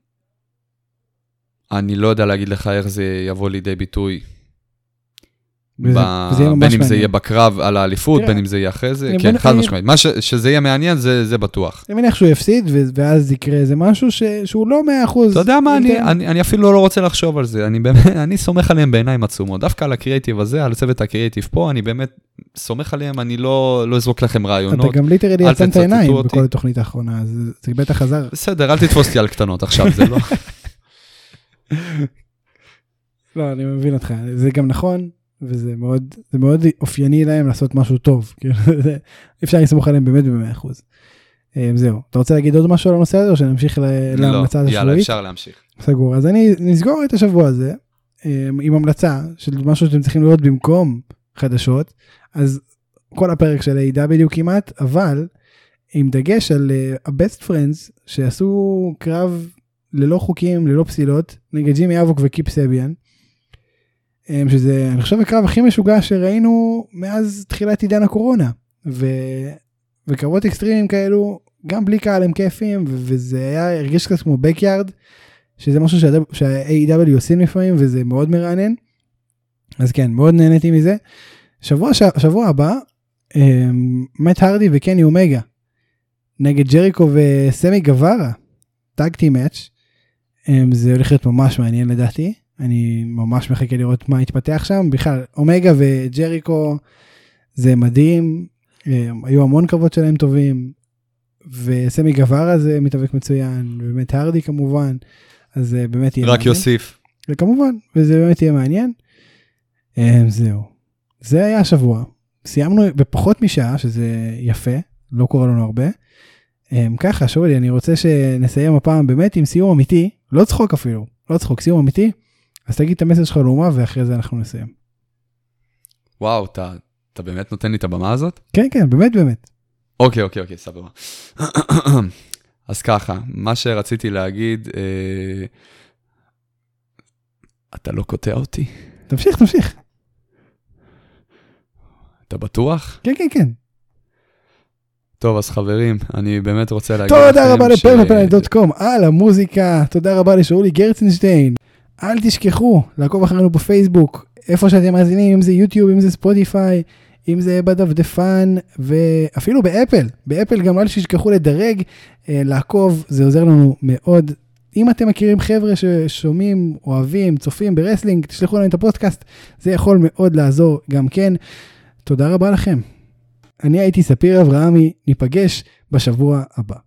אני לא יודע להגיד לך איך זה יבוא לידי ביטוי וזה, ב... וזה בין אם. זה יהיה בקרב על האליפות, בין אם זה יהיה אחרי זה, כן, חד משמעית. מה ש... שזה יהיה מעניין, זה, זה בטוח. אני מניח שהוא יפסיד, ואז יקרה איזה משהו ש... שהוא לא 100%. אתה יודע מה, אני, אני, אני אפילו לא רוצה לחשוב על זה, אני באמת, אני סומך עליהם בעיניים עצומות. דווקא על הקריאייטיב הזה, על צוות הקריאייטיב פה, אני באמת סומך עליהם, אני לא, לא אזרוק לכם רעיונות. אתה גם ליטרלי עצם את העיניים בכל התוכנית האחרונה, זה, זה בטח חזר. בסדר, אל תתפוס אותי על קטנות עכשיו, זה לא... לא, אני מבין אותך, זה גם נכון, וזה מאוד, זה מאוד אופייני להם לעשות משהו טוב, כאילו, אפשר לסמוך עליהם באמת ב-100%. אה, זהו, אתה רוצה להגיד עוד משהו על הנושא הזה או שנמשיך לא, להמלצה השבועית? לא, יאללה, אפשר להמשיך. סגור, אז אני נסגור את השבוע הזה אה, עם המלצה של משהו שאתם צריכים לראות במקום חדשות, אז כל הפרק של A.W כמעט, אבל עם דגש על uh, ה-Best Friends שעשו קרב ללא חוקים, ללא פסילות, נגד ג'ימי אבוק וקיפ סביאן. אמ, שזה אני חושב הקרב הכי משוגע שראינו מאז תחילת עידן הקורונה ו... וקרבות אקסטרימים כאלו גם בלי קהל הם כיפים וזה היה הרגיש קצת כמו בקיארד שזה משהו שה-AW עושים לפעמים וזה מאוד מרענן. אז כן מאוד נהניתי מזה. שבוע שבוע הבא מת הרדי וקני אומגה נגד ג'ריקו וסמי גווארה טאגטי מאץ' זה הולך להיות ממש מעניין לדעתי אני ממש מחכה לראות מה יתפתח שם. בכלל, אומגה וג'ריקו זה מדהים, היו המון קרבות שלהם טובים, וסמי גווארה זה מתאבק מצוין, ובאמת הרדי כמובן, אז זה באמת יהיה רק מעניין. רק יוסיף. וכמובן, וזה באמת יהיה מעניין. אמ, זהו. זה היה השבוע. סיימנו בפחות משעה, שזה יפה, לא קורה לנו הרבה. ככה, שאולי, אני רוצה שנסיים הפעם באמת עם סיום אמיתי, לא צחוק אפילו, לא צחוק, סיום אמיתי. אז תגיד את המסר שלך לאומה ואחרי זה אנחנו נסיים. וואו, אתה, אתה באמת נותן לי את הבמה הזאת? כן, כן, באמת באמת. אוקיי, אוקיי, אוקיי, סבבה. אז ככה, מה שרציתי להגיד, אה, אתה לא קוטע אותי? תמשיך, תמשיך. אתה בטוח? כן, כן, כן. טוב, אז חברים, אני באמת רוצה להגיד לכם ש... תודה רבה לפרמפלנט.קום על המוזיקה, תודה רבה לשאולי גרצנשטיין. אל תשכחו לעקוב אחרינו בפייסבוק, איפה שאתם מאזינים, אם זה יוטיוב, אם זה ספוטיפיי, אם זה בדפדפן, ואפילו באפל. באפל גם אל תשכחו לדרג, אה, לעקוב, זה עוזר לנו מאוד. אם אתם מכירים חבר'ה ששומעים, אוהבים, צופים ב wrestling, תשלחו לנו את הפודקאסט, זה יכול מאוד לעזור גם כן. תודה רבה לכם. אני הייתי ספיר אברהמי, ניפגש בשבוע הבא.